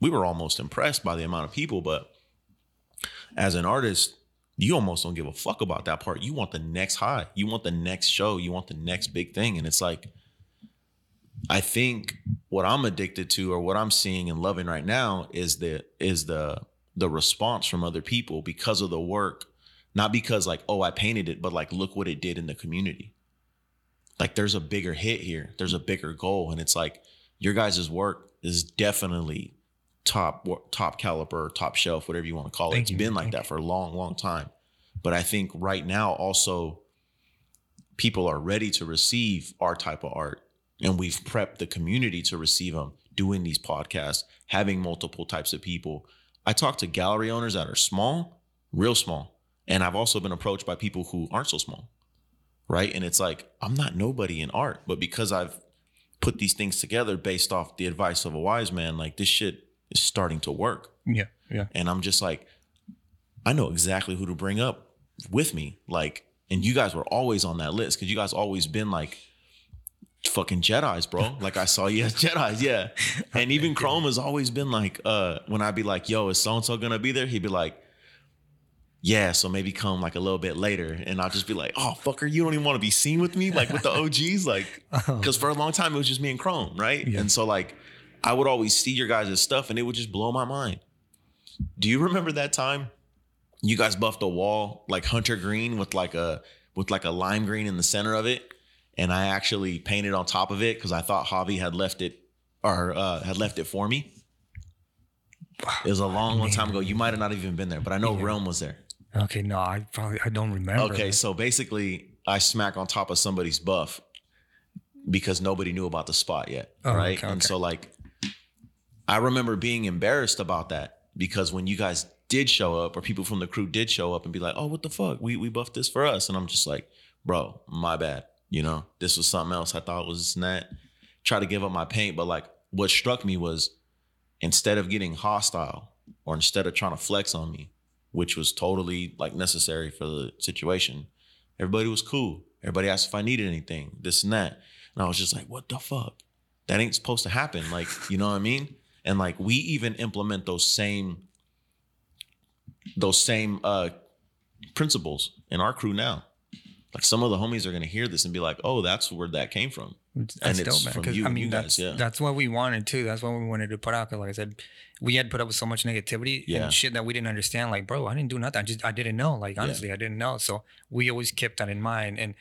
we were almost impressed by the amount of people, but as an artist, you almost don't give a fuck about that part. You want the next high. You want the next show. You want the next big thing. And it's like, I think what I'm addicted to or what I'm seeing and loving right now is the is the the response from other people because of the work. Not because like, oh, I painted it, but like look what it did in the community. Like there's a bigger hit here. There's a bigger goal. And it's like your guys' work is definitely top top caliber, top shelf, whatever you want to call it. Thank It's you. been like Thank that for a long, long time. But I think right now also people are ready to receive our type of art. And we've prepped the community to receive them, doing these podcasts, having multiple types of people. I talk to gallery owners that are small, real small. And I've also been approached by people who aren't so small. Right. And it's like, I'm not nobody in art, but because I've put these things together based off the advice of a wise man, like this shit is starting to work. yeah yeah And I'm just like, I know exactly who to bring up with me. Like, and you guys were always on that list because you guys always been like fucking Jedi's, bro. Like I saw you as Jedi's, yeah. And even Crom has always been like, uh, when I'd be like, yo, is so and so gonna be there? He'd be like, yeah, so maybe come like a little bit later. And I'll just be like, oh, fucker, you don't even want to be seen with me, like with the OGs, like, because for a long time it was just me and Crom, right? Yeah. And so like, I would always see your guys' stuff and it would just blow my mind. Do you remember that time you guys buffed a wall like hunter green with like a with like a lime green in the center of it? And I actually painted on top of it because I thought Javi had left it or uh, had left it for me. It was a long, long time ago. You might have not even been there, but I know Yeah. Realm was there. okay no i probably i don't remember Okay, so basically, I smack on top of somebody's buff because nobody knew about the spot yet, Oh, right? okay, And okay. so, like, I remember being embarrassed about that because when you guys did show up, or people from the crew did show up and be like, "Oh, what the fuck? We we buffed this for us," and I'm just like, "Bro, my bad. You know, this was something else. I thought was that." Try to give up my paint, but like, what struck me was instead of getting hostile or instead of trying to flex on me, which was totally like necessary for the situation. Everybody was cool. Everybody asked if I needed anything, this and that. And I was just like, what the fuck? That ain't supposed to happen. Like, you know what I mean? And like we even implement those same those same uh principles in our crew now. Like some of the homies are gonna hear this and be like, oh, that's where that came from. That's and it's dope, man. from you I mean, you that's guys, yeah. that's what we wanted too. That's what we wanted to put out. Cause like I said, we had put up with so much negativity Yeah. and shit that we didn't understand. Like, bro, I didn't do nothing. I just I didn't know. Like honestly, I didn't know. So we always kept that in mind. And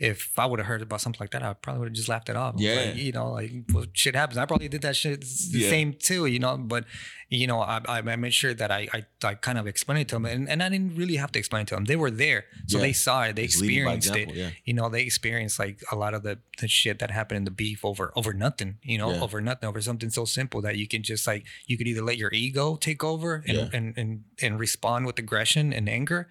if I would have heard about something like that, I probably would have just laughed it off. Yeah. Like, you know, like well, shit happens. I probably did that shit the Yeah. same too. You know, but you know, I, I made sure that I I, I kind of explained it to them, and, and I didn't really have to explain it to them. They were there, so Yeah. they saw it. They Just experienced it yeah. you know they experienced like a lot of the, the shit that happened in the beef over over nothing you know over nothing over something so simple that you can just like you could either let your ego take over and and, and and respond with aggression and anger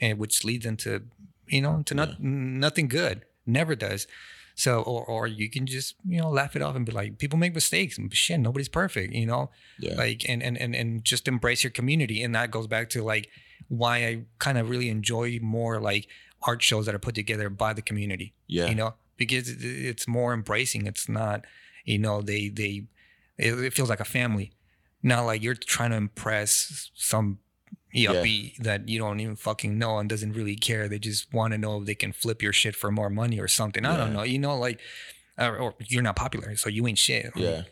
and which leads into you know to not nothing good never does. So or or you can just you know laugh it off and be like people make mistakes shit nobody's perfect you know? Yeah. like and, and and and just embrace your community and that goes back to like why i kind of really enjoy more like art shows that are put together by the community yeah. you know? Because it's more embracing it's not you know they they it, it feels like a family. Not like you're trying to impress some yuppie that you don't even fucking know and doesn't really care. They just want to know if they can flip your shit for more money or something. I don't know you know like or, or you're not popular so you ain't shit. Yeah.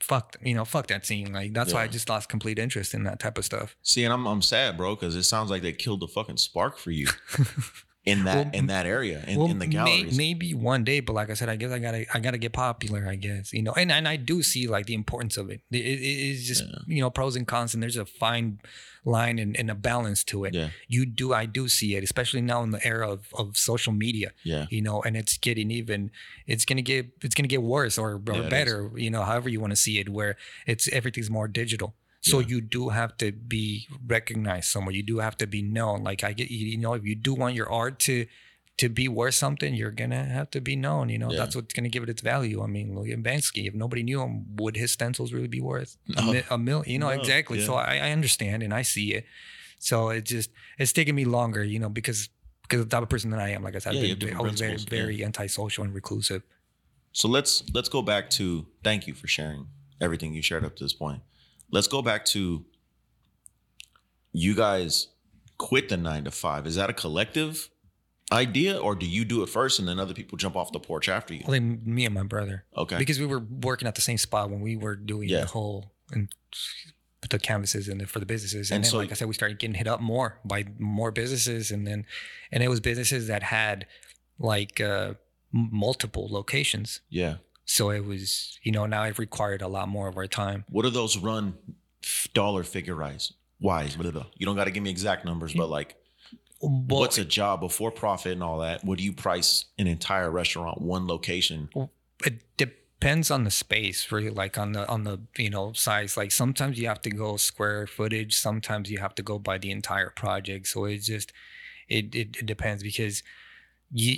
fuck you know fuck that scene like that's why i just lost complete interest in that type of stuff. See, and I'm I'm sad, bro, because it sounds like they killed the fucking spark for you. in that Well, in that area in, well, in the may- galleries. maybe one day, but like I said, I guess I gotta I gotta get popular. I guess you know, and and I do see like the importance of it. It, it it's just Yeah. you know pros and cons, and there's a fine line and, and a balance to it. Yeah. You do I do see it, especially now in the era of, of social media. Yeah. You know, and it's getting even. It's gonna get it's gonna get worse or, or Yeah, better. You know, however you want to see it, where it's everything's more digital. So Yeah. you do have to be recognized somewhere. You do have to be known. Like I get, you you know, if you do want your art to to be worth something, you're gonna have to be known. You know, Yeah. that's what's gonna give it its value. I mean, look at Banksy. If nobody knew him, would his stencils really be worth a, mi- a million? You know, No, exactly. So. I, I understand and I see it. So it just it's taking me longer, you know, because because the type of person that I am. Like I said, Yeah, you have I've been very yeah. very antisocial and reclusive. So let's let's go back to thank you for sharing everything you shared up to this point. Let's go back to you guys quit the nine to five. Is that a collective idea, or do you do it first and then other people jump off the porch after you? Then me and my brother. Okay. because we were working at the same spot when we were doing Yeah. the whole and the canvases and the, for the businesses and, And then so- like i said we started getting hit up more by more businesses and then and it was businesses that had like uh multiple locations yeah. So it was you know now it required a lot more of our time What are those run f- dollar figure wise? Wise, you don't got to give me exact numbers, but like, well, what's a job before profit and all that? What do you price an entire restaurant, one location? it depends on the space really like on the on the you know size like sometimes you have to go square footage sometimes you have to go by the entire project so it's just it it, it depends because you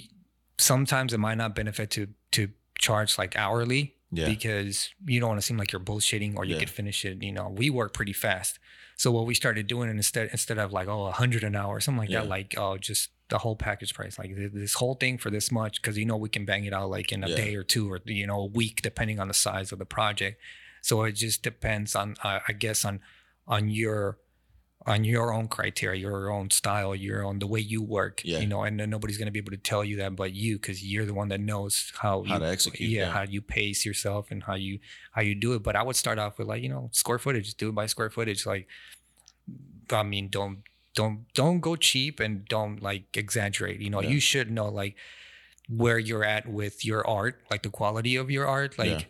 sometimes it might not benefit to to charge like hourly Yeah. because you don't want to seem like you're bullshitting or you Yeah. could finish it you know we work pretty fast so what we started doing instead instead of like oh a hundred an hour or something like Yeah. that like oh just the whole package price like this whole thing for this much because you know we can bang it out like in a Yeah. day or two or you know a week depending on the size of the project so it just depends on uh, i guess on on your on your own criteria your own style your own the way you work Yeah. you know and then nobody's going to be able to tell you that but you because you're the one that knows how How you, to execute, yeah, yeah. how you pace yourself and how you how you do it but i would start off with like you know square footage do it by square footage like i mean don't don't don't go cheap and don't like exaggerate you know Yeah. you should know like where you're at with your art like the quality of your art like.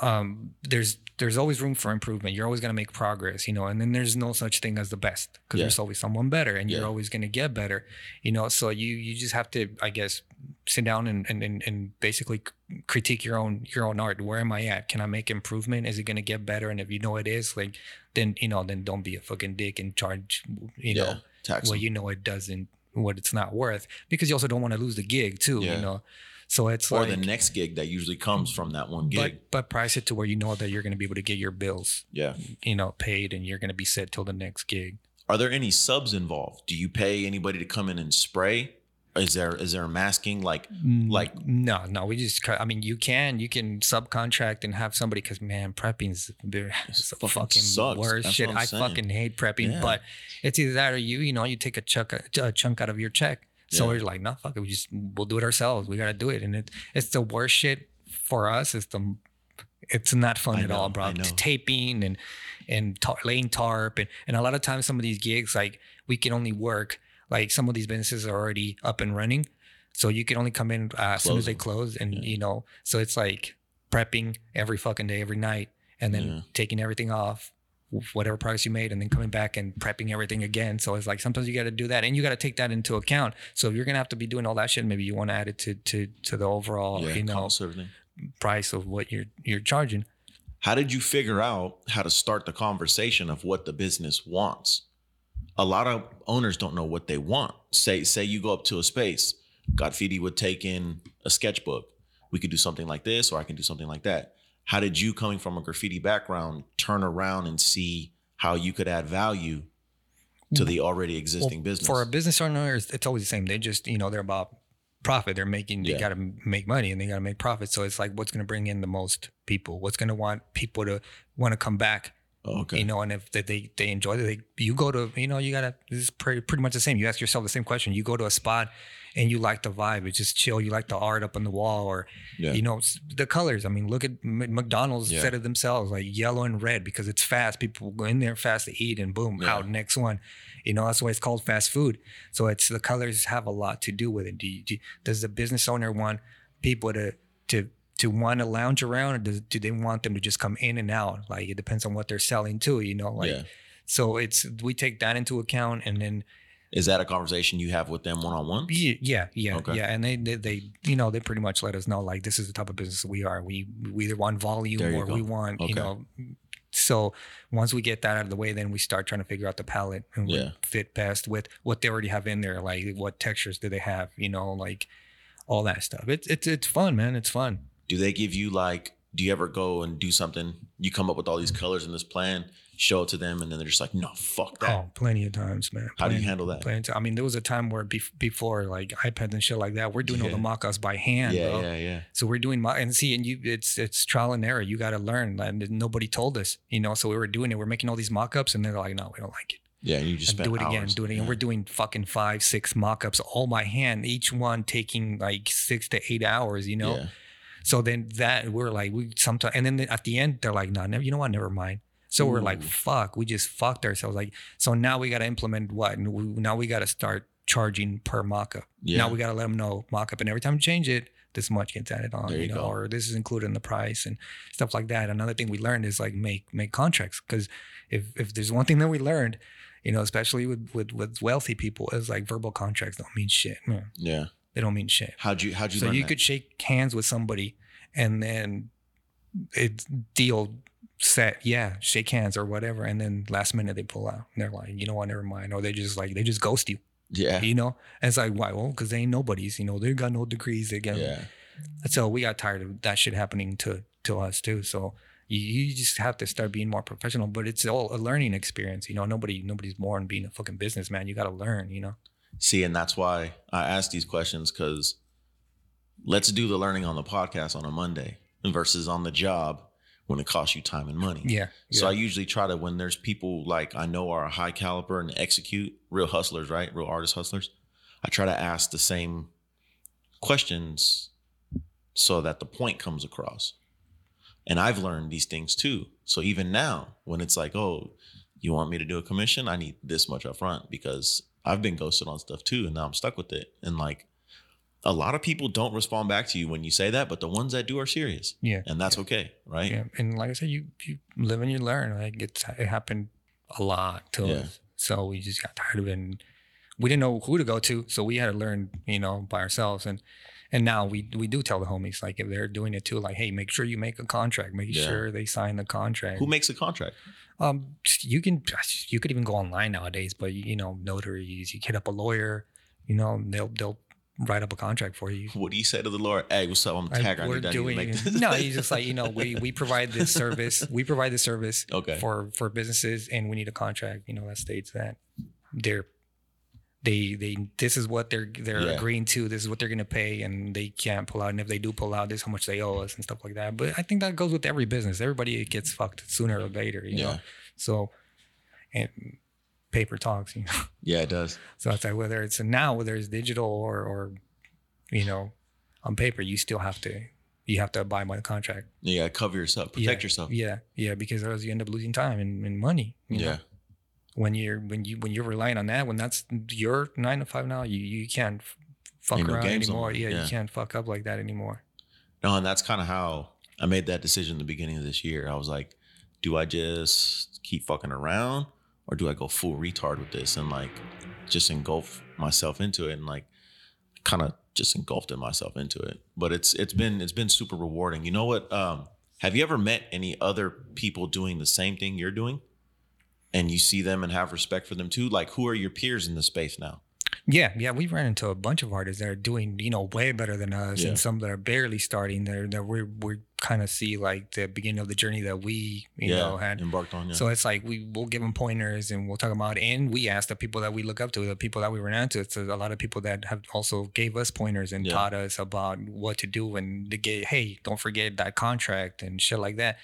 Um there's there's always room for improvement you're always going to make progress you know and then there's no such thing as the best because Yeah. there's always someone better and Yeah. you're always going to get better you know so you you just have to i guess sit down and and, and, and basically critique your own your own art where am i at can i make improvement is it going to get better and if you know it is like then you know then don't be a fucking dick and charge you know yeah. Tax. well you know it doesn't what it's not worth because you also don't want to lose the gig too you know so it's or like the next gig that usually comes from that one gig. but but price it to where you know that you're going to be able to get your bills yeah. you know paid and you're going to be set till the next gig Are there any subs involved? Do you pay anybody to come in and spray? Is there is there masking like mm, like no no we just i mean you can you can subcontract and have somebody because man prepping's very the fucking fucking sucks. worst That's shit i saying. fucking hate prepping Yeah. but it's either that or you you know you take a chunk a chunk out of your check so Yeah. we're like no fuck it we just we'll do it ourselves we gotta do it and it it's the worst shit for us it's the it's not fun I at all bro taping and and tar- laying tarp and and a lot of times some of these gigs like we can only work like some of these businesses are already up and running so you can only come in uh, as soon as they close and Yeah. you know so it's like prepping every fucking day every night and then Yeah. taking everything off whatever price you made and then coming back and prepping everything again so it's like sometimes you got to do that and you got to take that into account so if you're gonna have to be doing all that shit maybe you want to add it to to to the overall yeah, you know price of what you're you're charging How did you figure out how to start the conversation of what the business wants? A lot of owners don't know what they want. Say say you go up to a space, Godfidi would take in a sketchbook. We could do something like this, or I can do something like that. How did you, coming from a graffiti background, turn around and see how you could add value to the already existing Well, business? For a business owner, it's, it's always the same. They just, you know, they're about profit. They're making, they Yeah. got to make money and they got to make profit. So it's like, what's going to bring in the most people? What's going to want people to want to come back Oh, okay. You know, and if they they, they enjoy it, they you go to you know you gotta this is pretty pretty much the same. You ask yourself the same question. You go to a spot and you like the vibe. It's just chill. You like the art up on the wall, or Yeah. you know the colors. I mean, look at McDonald's Yeah. said it themselves, like yellow and red because it's fast. People go in there fast to eat, and boom, Yeah. out next one. You know that's why it's called fast food. So it's the colors have a lot to do with it. Do you, do, does the business owner want people to to to want to lounge around, or does, do they want them to just come in and out? Like it depends on what they're selling too. You know, like so it's we take that into account, and then Is that a conversation you have with them one on one? yeah, yeah, yeah, Okay. yeah. And they, they, they, you know, they pretty much let us know like this is the type of business we are. We, we either want volume or we want, Okay. you know. So once we get that out of the way, then we start trying to figure out the palette and Yeah. fit best with what they already have in there. Like what textures do they have? You know, like all that stuff. It's it's it's fun, man. It's fun. Do they give you like? Do you ever go and do something? You come up with all these mm. colors in this plan, show it to them, and then they're just like, "No, fuck that." Oh, plenty of times, man. How do you handle that? Plenty of I mean, there was a time where bef- before like iPads and shit like that, we're doing all the mock-ups by hand, yeah, bro. yeah, yeah. So we're doing mo- and see, and you, it's it's trial and error. You got to learn, and nobody told us, you know. So we were doing it. We're making all these mock-ups, and they're like, "No, we don't like it." Yeah, and you just And do it again, do it again. Yeah. We're doing fucking five, six mock-ups all by hand, each one taking like six to eight hours, you know. Yeah. So then that we're like, we sometimes, and then at the end they're like, "No, never, you know what? Never mind." So we're like, mm. "Fuck, we just fucked ourselves." Like, so now we got to implement what? And we, now we got to start charging per mock-up. Yeah. Now we got to let them know mock-up, and every time you change it, this much gets added on, There you you know, go. or this is included in the price and stuff like that. Another thing we learned is like make make contracts because if if there's one thing that we learned, you know, especially with with with wealthy people, is like verbal contracts don't mean shit. Man. yeah. They don't mean shit. How'd you How'd you so you that? could shake hands with somebody and then it's deal set yeah shake hands or whatever and then last minute they pull out. And they're like you know what? Never mind. Or they just like they just ghost you yeah. you know? And it's like why well because they ain't nobodies you know they got no degrees they got Yeah. so we got tired of that shit happening to to us too. So you, you just have to start being more professional but it's all a learning experience you know? Nobody nobody's born being a fucking businessman. You got to learn you know? See, and that's why I ask these questions because let's do the learning on the podcast on a Monday versus on the job when it costs you time and money. yeah So yeah. I usually try to when there's people like I know are high caliber and execute real hustlers, right? Real artist hustlers. I try to ask the same questions so that the point comes across. And I've learned these things too. So even now, when it's like, oh, you want me to do a commission? I need this much up front because I've been ghosted on stuff too, and now I'm stuck with it. And like a lot of people don't respond back to you when you say that, but the ones that do are serious. yeah And that's okay, right? Yeah, and like I said, you you live and you learn. Like it's it happened a lot to Yeah. us, so we just got tired of it. And we didn't know who to go to, so we had to learn, you know, by ourselves. And and now we we do tell the homies like if they're doing it too, like hey, make sure you make a contract, make Yeah. sure they sign the contract. Who makes a contract? um, you can you could even go online nowadays, but you know, notaries, you hit up a lawyer, you know, they'll they'll write up a contract for you. What do you say to the Lord? Hey, what's up? I'm tagger. I we're need, I need to doing this. no he's just like you know we we provide this service we provide this service Okay. for for businesses and we need a contract you know that states that they're they they this is what they're they're Yeah. agreeing to this is what they're gonna pay and they can't pull out and if they do pull out this is how much they owe us and stuff like that but i think that goes with every business everybody gets fucked sooner or later you yeah. know so and paper talks you know Yeah, it does. so it's like whether it's now whether it's digital or or you know on paper you still have to you have to abide by the contract Yeah, cover yourself, protect yeah, yourself. Yeah, yeah, because otherwise you end up losing time and, and money. you know? Yeah. When you're when you when you're relying on that, when that's your nine to five now, you you can't fuck Ain't around games anymore. Yeah, yeah. you can't fuck up like that anymore. No, and that's kind of how I made that decision in the beginning of this year. I was like, do I just keep fucking around or do I go full retard with this and like just engulf myself into it and like kind of just engulfed in myself into it. But it's it's been it's been super rewarding. You know what? Um, have you ever met any other people doing the same thing you're doing? And you see them and have respect for them too? Like who are your peers in the space now? Yeah, yeah, we ran into a bunch of artists that are doing you know way better than us, Yeah. and some that are barely starting. That that we're we kind of see like the beginning of the journey that we you yeah, know had. embarked on. Yeah. So it's like we will give them pointers and we'll talk about it. and we ask the people that we look up to, the people that we ran into. It's a lot of people that have also gave us pointers and Yeah. taught us about what to do and to get hey, don't forget that contract and shit like that.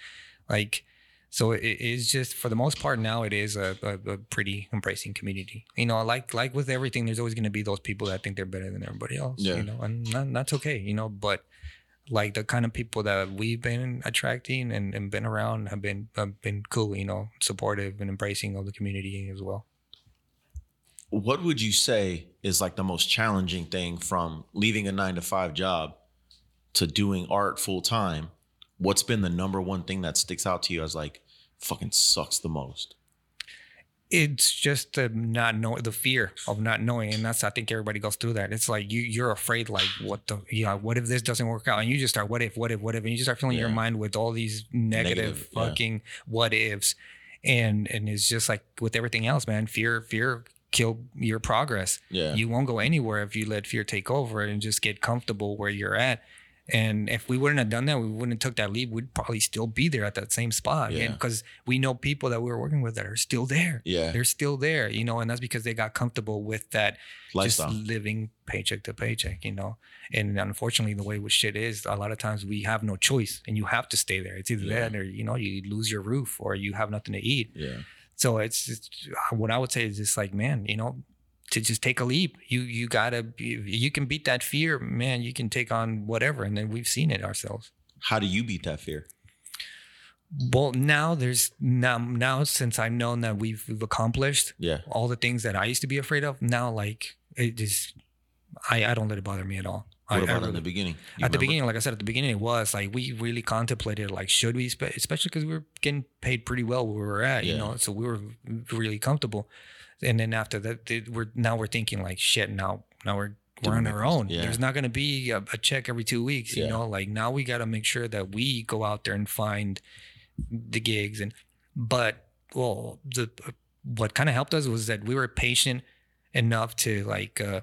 Like So it is just for the most part now it is a, a, a pretty embracing community. You know, like like with everything, there's always going to be those people that think they're better than everybody else. Yeah. You know, and that, that's okay. You know, but like the kind of people that we've been attracting and, and been around have been have been cool. You know, supportive and embracing of the community as well. What would you say is like the most challenging thing from leaving a nine to five job to doing art full time? What's been the number one thing that sticks out to you as like fucking sucks the most? It's just the not know the fear of not knowing and that's i think everybody goes through that. It's like you you're afraid like what the you know what if this doesn't work out? And you just start what if what if what if? And you just start filling your mind with all these negative, Negative, yeah. fucking what ifs. And and it's just like with everything else man fear fear kill your progress. Yeah. you won't go anywhere if you let fear take over and just get comfortable where you're at and if we wouldn't have done that we wouldn't have took that leap we'd probably still be there at that same spot Yeah. because we know people that we were working with that are still there yeah. they're still there, you know, and that's because they got comfortable with that Lifestyle. just living paycheck to paycheck, you know. And unfortunately, the way with shit is, a lot of times we have no choice, and you have to stay there. It's either Yeah. that, or you know, you lose your roof, or you have nothing to eat. yeah. So it's just, what I would say is just like, man, you know, to just take a leap. You you gotta be, you can beat that fear, man. You can take on whatever, and then we've seen it ourselves. How do you beat that fear? Well, now there's now now since I've known that we've, we've accomplished Yeah. all the things that I used to be afraid of. Now, like it just, I I don't let it bother me at all. What I, I about in the beginning? You at the beginning, like I said at the beginning, it was like we really contemplated like should we, spe- especially because we were getting paid pretty well where we were at, you know, so we were really comfortable. And then after that, we're now we're thinking like shit. Now now we're we're on our own. yeah. There's not going to be a, a check every two weeks. You Yeah. know, like now we got to make sure that we go out there and find the gigs and but well the what kind of helped us was that we were patient enough to like uh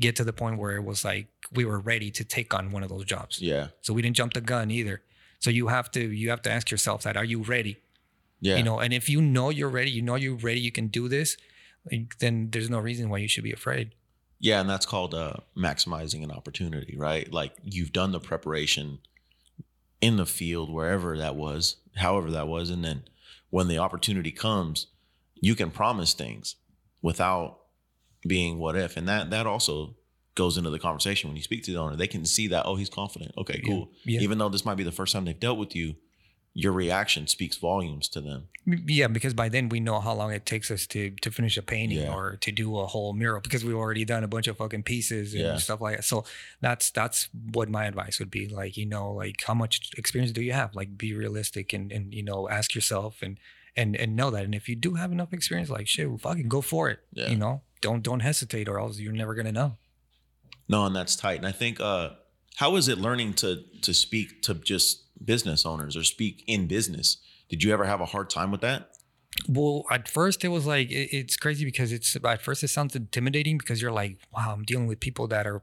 get to the point where it was like we were ready to take on one of those jobs Yeah. so we didn't jump the gun either so you have to you have to ask yourself that are you ready Yeah. you know and if you know you're ready you know you're ready you can do this like, then there's no reason why you should be afraid Yeah, and that's called uh, maximizing an opportunity, right? Like you've done the preparation in the field, wherever that was, however that was, and then when the opportunity comes, you can promise things without being what if, and that that also goes into the conversation when you speak to the owner. They can see that oh, he's confident. Okay, Yeah, cool. yeah. Even though this might be the first time they've dealt with you, your reaction speaks volumes to them. Yeah, because by then we know how long it takes us to to finish a painting Yeah. or to do a whole mural because we've already done a bunch of fucking pieces and Yeah. stuff like that. So that's that's what my advice would be. Like, you know, like how much experience do you have? Like be realistic and and you know, ask yourself and and and know that. And if you do have enough experience, like shit, well, fucking go for it. Yeah. You know? Don't don't hesitate or else you're never gonna know. No, and that's tight. And I think uh how is it learning to to speak to just business owners or speak in business? Did you ever have a hard time with that? Well, at first it was like it, it's crazy because it's at first it sounds intimidating because you're like, wow, I'm dealing with people that are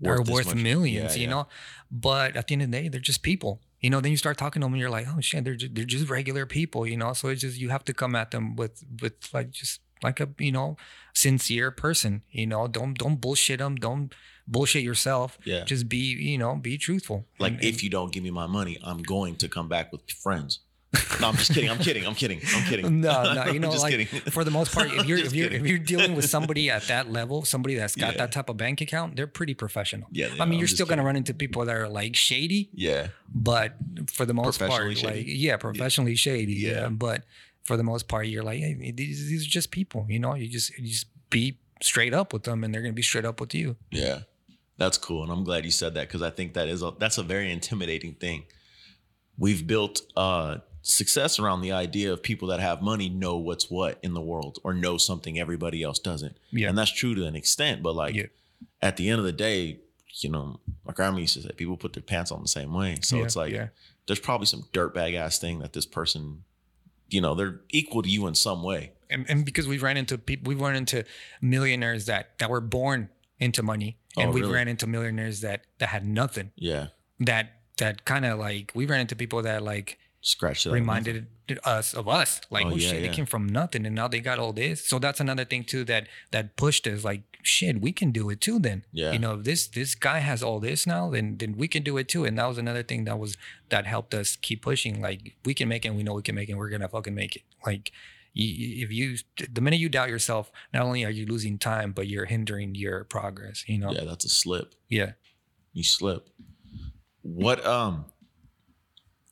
that Worth this worth much. millions, Yeah, you yeah. know. But at the end of the day, they're just people. You know, then you start talking to them and you're like, oh shit, they're just, they're just regular people, you know. So it's just you have to come at them with with like just like a you know sincere person. You know, don't don't bullshit them. Don't bullshit yourself. Yeah. Just be you know be truthful. Like And- if you don't give me my money, I'm going to come back with friends. No, I'm just kidding. I'm kidding. I'm kidding. I'm kidding. No, no, you know, like kidding. for the most part, if you're if you're if you're dealing with somebody at that level, somebody that's got Yeah. that type of bank account, they're pretty professional. Yeah, I mean, I'm you're still gonna run into people that are like shady, Yeah. but for the most part, Professionally like yeah, professionally shady. Yeah. Yeah. but for the most part, you're like, hey, these these are just people. You know, you just you just be straight up with them, and they're gonna be straight up with you. Yeah. That's cool. And I'm glad you said that because I think that is a that's a very intimidating thing. We've built uh success around the idea of people that have money know what's what in the world or know something everybody else doesn't. Yeah. And that's true to an extent, but like Yeah. at the end of the day, you know, my grandma used to say people put their pants on the same way. So Yeah, it's like yeah. there's probably some dirtbag ass thing that this person, you know, they're equal to you in some way. and, and because we've ran into people we've run into millionaires that that were born into money and Oh, we've really? ran into millionaires that that had nothing Yeah. that that kind of like we ran into people that like Scratch it. out. reminded us of us like Oh, oh, yeah, shit yeah. they came from nothing and now they got all this so that's another thing too that that pushed us like shit we can do it too then Yeah. you know if this this guy has all this now then then we can do it too and that was another thing that was that helped us keep pushing like we can make it and we know we can make it and we're gonna fucking make it like you, if you the minute you doubt yourself not only are you losing time but you're hindering your progress you know Yeah, that's a slip. yeah You slip. What um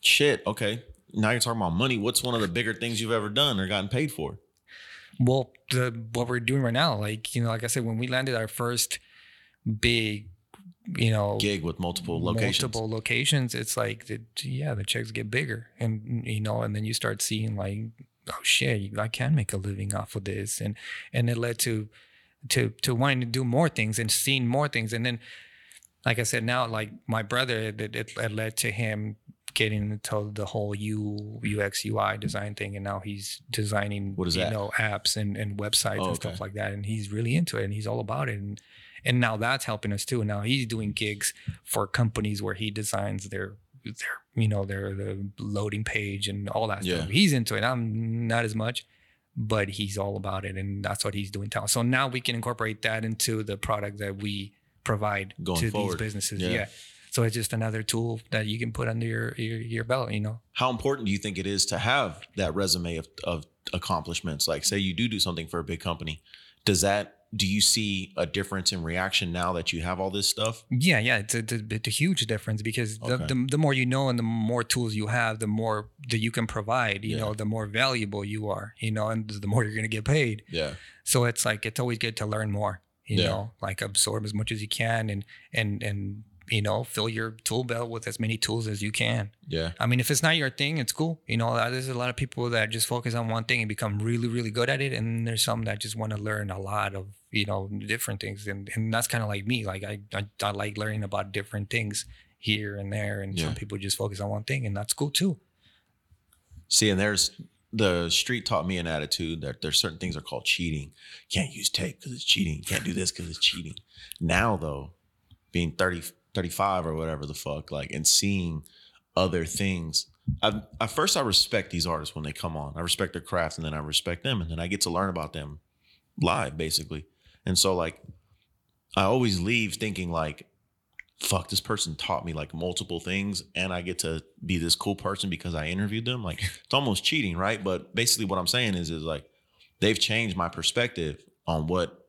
shit, okay. Now you're talking about money. What's one of the bigger things you've ever done or gotten paid for? Well, the what we're doing right now, like you know, like I said, when we landed our first big, you know, Gig with multiple locations. multiple locations, it's like the, yeah, the checks get bigger, and you know, and then you start seeing like, oh shit, I can make a living off of this, and and it led to to to wanting to do more things and seeing more things, and then, like I said, now like my brother, it, it, it led to him getting into the whole U UX UI design thing, and now he's designing What is you that? know apps and and websites Oh, and stuff like that, and he's really into it, and he's all about it, and and now that's helping us too. And now he's doing gigs for companies where he designs their their you know their the loading page and all that Yeah. stuff. He's into it. I'm not as much, but he's all about it, and that's what he's doing. Now, so now we can incorporate that into the product that we provide Going to forward. these businesses. Yeah. Yeah. So it's just another tool that you can put under your your, your belt. You know. How important do you think it is to have that resume of, of accomplishments? Like, say you do do something for a big company, does that do you see a difference in reaction now that you have all this stuff? Yeah, yeah, it's a, it's a, it's a huge difference because the, Okay. the, the more you know and the more tools you have, the more that you can provide, you Yeah. know, the more valuable you are, you know, and the more you're going to get paid. Yeah. So it's like, it's always good to learn more, you Yeah. know, like absorb as much as you can and, and, and, you know, fill your tool belt with as many tools as you can. Yeah. I mean, if it's not your thing, it's cool. You know, uh, there's a lot of people that just focus on one thing and become really, really good at it. And there's some that just want to learn a lot of, you know, different things. And, and that's kind of like me. Like I, I, I like learning about different things here and there. And Yeah. some people just focus on one thing and that's cool too. See, and there's the street taught me an attitude that there's certain things are called cheating. Can't use tape because it's cheating. Can't do this because it's cheating. Now though, being 30, 35 or whatever the fuck, like and seeing other things. I, at first, I respect these artists when they come on. I respect their craft, and then I respect them, and then I get to learn about them live, basically. And so, like, I always leave thinking like, fuck, this person taught me like multiple things, and I get to be this cool person because I interviewed them. Like, it's almost cheating, right? But basically, what I'm saying is, is like, they've changed my perspective on what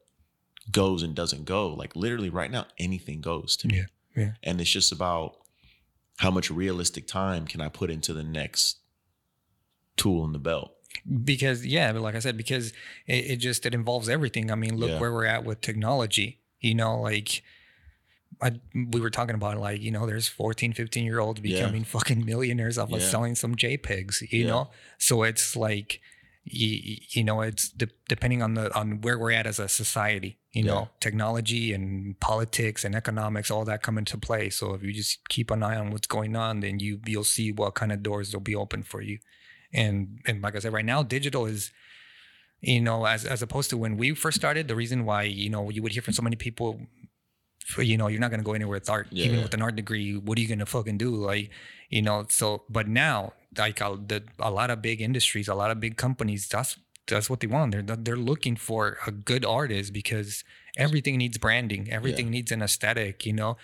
goes and doesn't go. Like, literally, right now, anything goes to me. Yeah, yeah. And it's just about how much realistic time can I put into the next tool in the belt. because yeah but like i said because it, it just it involves everything i mean look Yeah. where we're at with technology you know like I, we were talking about like you know there's 14 15 year olds Yeah. becoming fucking millionaires off of Yeah. selling some jpegs you Yeah. know so it's like you, you know it's de- depending on the on where we're at as a society you Yeah. know technology and politics and economics all that come into play so if you just keep an eye on what's going on then you you'll see what kind of doors will be open for you and and like i said right now digital is you know as as opposed to when we first started the reason why you know you would hear from so many people you know you're not going to go anywhere with art Yeah, even yeah. with an art degree what are you going to fucking do like you know so but now like a, the, a lot of big industries a lot of big companies that's that's what they want. They're they're looking for a good artist because everything needs branding. Everything needs an aesthetic you know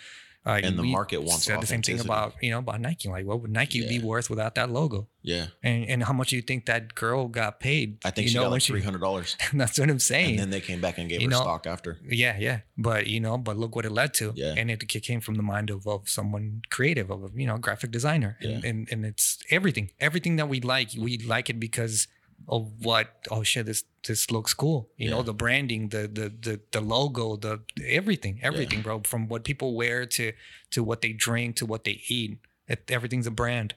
uh, And the market wants said the same thing about you know about Nike like what would Nike be worth without that logo Yeah. and and how much do you think that girl got paid I think you she know got like three hundred dollars. that's what I'm saying And then they came back and gave You her know, stock after. yeah, yeah. But you know, but look what it led to. Yeah. And it came from the mind of, of someone creative, of you know, graphic designer. And, and and it's everything. Everything that we like, we like it because of what oh shit, this this looks cool. You know, the branding, the the the the logo, the everything, everything, bro. From what people wear to to what they drink to what they eat. It, everything's a brand.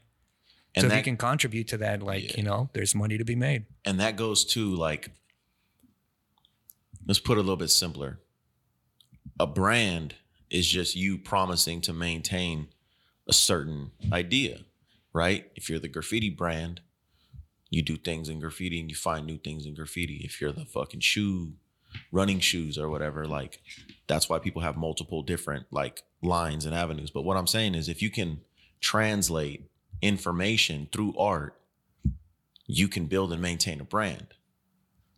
And so if you can contribute to that, like, Yeah. you know, there's money to be made. and that goes to like let's put it a little bit simpler. A brand is just you promising to maintain a certain idea, right? If you're the graffiti brand, you do things in graffiti and you find new things in graffiti. If you're the fucking shoe, running shoes or whatever, like that's why people have multiple different like lines and avenues. But what I'm saying is if you can translate information through art, you can build and maintain a brand.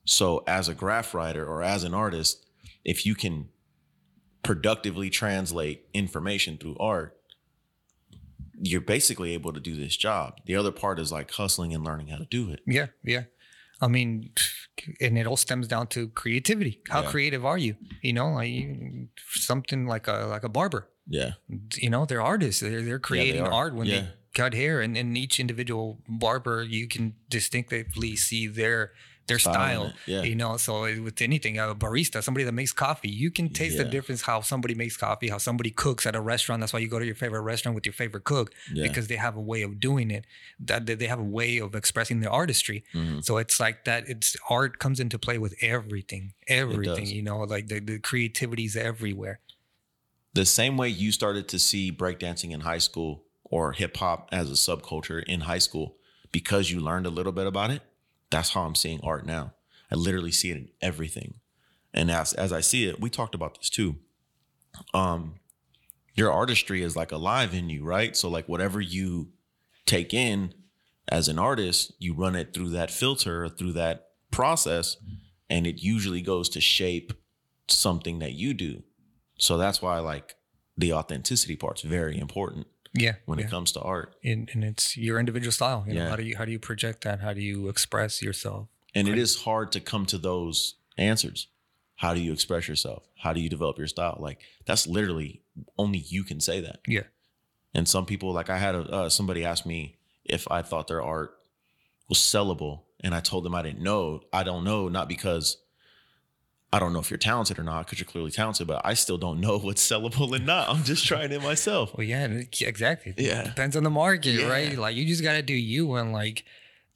So as a graph writer or as an artist, if you can productively translate information through art, you're basically able to do this job. The other part is like hustling and learning how to do it. Yeah, yeah. I mean, and it all stems down to creativity. How Yeah. creative are you? You know, like you- something like a like a barber. Yeah. You know, they're artists. They're they're creating are. art when Yeah. they cut hair, and in each individual barber, you can distinctively see their their Style in style. it, yeah. You know, so with anything, a barista, somebody that makes coffee, you can taste the difference how somebody makes coffee, how somebody cooks at a restaurant. That's why you go to your favorite restaurant with your favorite cook Yeah. because they have a way of doing it. That they have a way of expressing their artistry. Mhm. So it's like that. It's art comes into play with everything, everything. You know, like the, the creativity's everywhere. the same way you started to see breakdancing in high school or hip hop as a subculture in high school because you learned a little bit about it, that's how I'm seeing art now. I literally see it in everything. And as as I see it, we talked about this too. Um your artistry is like alive in you, right? So like whatever you take in as an artist, you run it through that filter through that process and it usually goes to shape something that you do. So that's why like the authenticity part's very important Yeah. when yeah. it comes to art. and, and it's your individual style. You know, Yeah. how do you how do you project that? How do you express yourself? And it is hard to come to those answers. How do you express yourself? How do you develop your style? Like that's literally only you can say that. Yeah. And some people, like I had a, uh, somebody ask me if I thought their art was sellable, and I told them I didn't know. I don't know, not because I don't know if you're talented or not, because you're clearly talented, but I still don't know what's sellable and not. I'm just trying it myself. Well, yeah, exactly. Yeah. depends on the market, Yeah. right? Like you just gotta do you, and like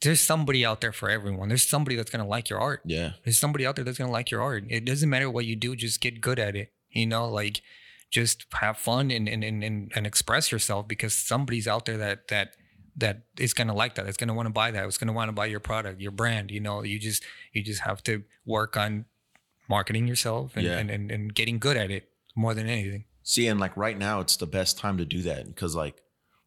there's somebody out there for everyone. There's somebody that's gonna like your art. Yeah, There's somebody out there that's gonna like your art. It doesn't matter what you do, just get good at it. You know, like just have fun and and and and, and express yourself because somebody's out there that that that is gonna like that. It's gonna want to buy that. It's gonna want to buy your product, your brand. You know, you just you just have to work on marketing yourself and Yeah. and, and, and getting good at it more than anything. See, and like right now, it's the best time to do that because, like,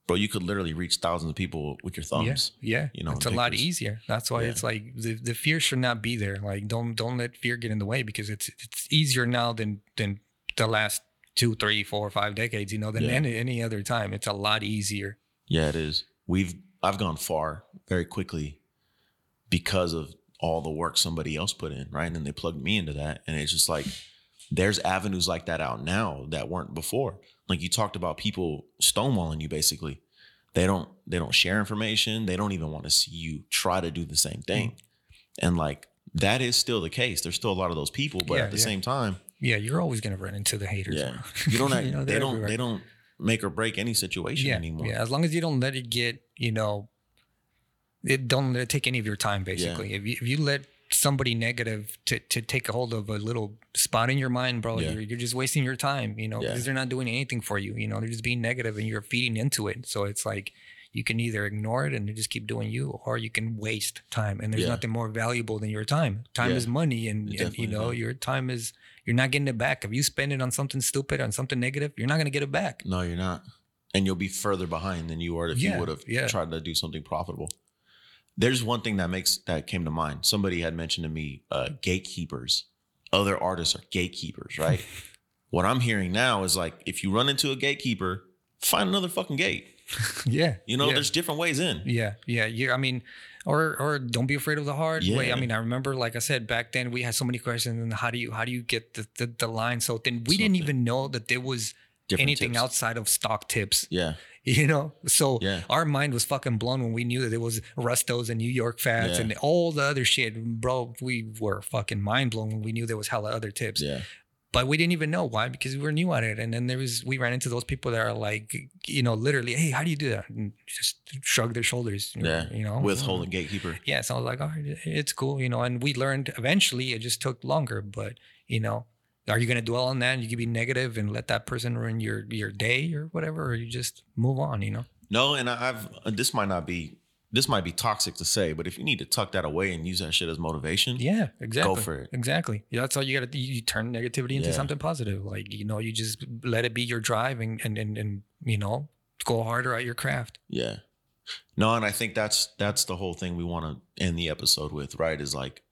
bro, you could literally reach thousands of people with your thumbs. Yeah, yeah. you know, it's a lot easier. That's why Yeah. it's like the, the fear should not be there. Like don't don't let fear get in the way because it's it's easier now than than the last two, three, four, five decades. You know, than Yeah. any any other time. It's a lot easier. Yeah, it is. We've I've gone far very quickly because of all the work somebody else put in, right? And then they plugged me into that, and it's just like there's avenues like that out now that weren't before. Like you talked about people stonewalling you, basically. They don't they don't share information. They don't even want to see you try to do the same hmm. thing, and like that is still the case. There's still a lot of those people, but Yeah, at the yeah. same time, Yeah, you're always gonna run into the haters. yeah, you don't. You know, they don't. everywhere. They don't make or break any situation yeah, anymore. Yeah, as long as you don't let it get, you know, it don't let it take any of your time. Basically, if you if you let somebody negative to, to take a hold of a little spot in your mind, bro, Yeah. you're, you're just wasting your time. You know, Yeah. because they're not doing anything for you. You know, they're just being negative and you're feeding into it. So it's like you can either ignore it and just keep doing you, or you can waste time. And there's Yeah. nothing more valuable than your time. Time Yeah. is money, and, and you know your time is you're not getting it back. If you spend it on something stupid, on something negative, you're not gonna get it back. No, you're not. And you'll be further behind than you were if Yeah, you would have yeah. tried to do something profitable. There's one thing that makes that came to mind. Somebody had mentioned to me uh, gatekeepers. Other artists are gatekeepers, right? what I'm hearing now is like if you run into a gatekeeper, find another fucking gate. yeah, You know, yeah. there's different ways in. Yeah, yeah, yeah. I mean, or or don't be afraid of the hard way. I mean, I remember, like I said, back then we had so many questions, and how do you how do you get the the, the line? So then we didn't even know that there was Different anything tips. outside of stock tips. Yeah. You know, so Yeah. our mind was fucking blown when we knew that there was Rustos and New York Fats Yeah. and all the other shit, bro. We were fucking mind blown when we knew there was hella other tips Yeah. but we didn't even know why because we were new at it. And then there was we ran into those people that are like, you know, literally, hey, how do you do that? And just shrug their shoulders. Yeah. you know, With holding gatekeeper. Yeah, so I was like, all right, it's cool, you know. And we learned eventually. It just took longer, but you know, are you gonna dwell on that? And you can be negative and let that person ruin your your day or whatever, or you just move on, you know? No, and I've uh, this might not be this might be toxic to say, but if you need to tuck that away and use that shit as motivation, Yeah, exactly. go for it. Exactly. Yeah, that's all you got to. Do, you turn negativity into Yeah. something positive. Like you know, you just let it be your drive and and and, and you know, go harder at your craft. Yeah. No, and I think that's that's the whole thing we want to end the episode with, right? Is like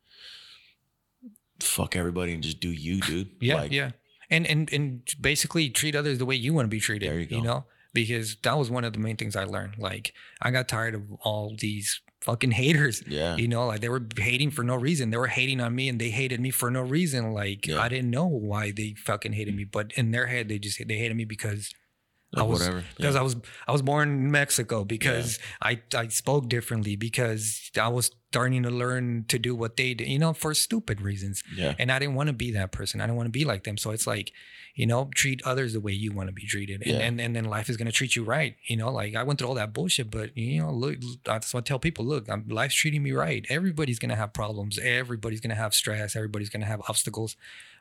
fuck everybody and just do you, dude. Yeah, like, yeah. And and and basically treat others the way you want to be treated. There you go. You know, because that was one of the main things I learned. Like I got tired of all these fucking haters. Yeah. You know, like they were hating for no reason. They were hating on me and they hated me for no reason. Like Yeah. I didn't know why they fucking hated mm. me, but in their head they just they hated me because Like, I was whatever. because Yeah. I was I was born in Mexico because I I spoke differently because I was starting to learn to do what they did, you know, for stupid reasons. yeah. And I didn't want to be that person. I didn't want to be like them. So it's like, you know, treat others the way you want to be treated. And, Yeah. and and then life is gonna treat you right. You know, like I went through all that bullshit, but you know, look that's what I tell people, look, I'm, life's treating me right. Everybody's gonna have problems, everybody's gonna have stress, everybody's gonna have obstacles.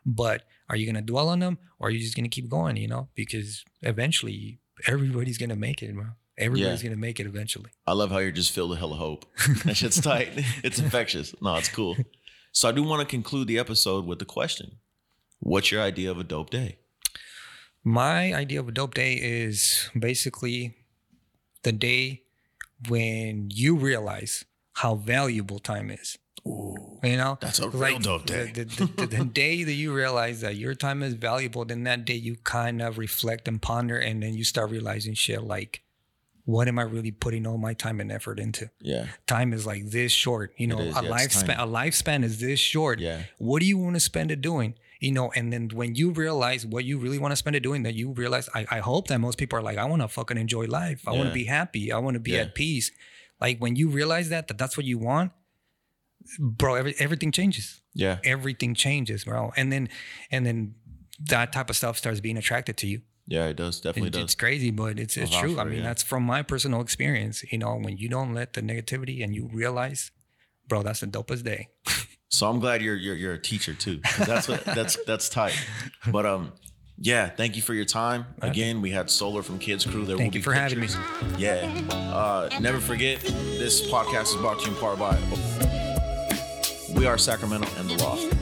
But are you gonna dwell on them or are you just gonna keep going, you know? Because eventually everybody's gonna make it, bro. Everybody's gonna make it eventually. I love how you're just filled with hell of hope. that shit's tight. It's infectious. No, it's cool. So I do want to conclude the episode with the question: What's your idea of a dope day? My idea of a dope day is basically the day when you realize how valuable time is. Ooh, You know, That's a real dope day. The, the, the, the day that you realize that your time is valuable, then that day you kind of reflect and ponder, and then you start realizing shit like, what am I really putting all my time and effort into? yeah, Time is like this short. You know, is, a yeah, lifespan. A lifespan is this short. yeah, What do you want to spend it doing? You know, and then when you realize what you really want to spend it doing, that you realize, I, I hope that most people are like, I want to fucking enjoy life. I want to be happy. I want to be Yeah. at peace. Like when you realize that, that that's what you want, bro, every, everything changes. yeah. Everything changes, bro. And then, and then that type of stuff starts being attracted to you. Yeah, it does. Definitely It- does. it's crazy, but it's, it's true. I mean, yeah. that's from my personal experience. You know, when you don't let the negativity and you realize, bro, that's the dopest day. So I'm glad you're you're you're a teacher too. That's what that's that's tight. But um, yeah. Thank you for your time. Again, we had Solar from Kids Crew. There Thank will you be for having me. pictures. Yeah. Uh, never forget, this podcast is brought to you in part by We Are Sacramento and The Loft.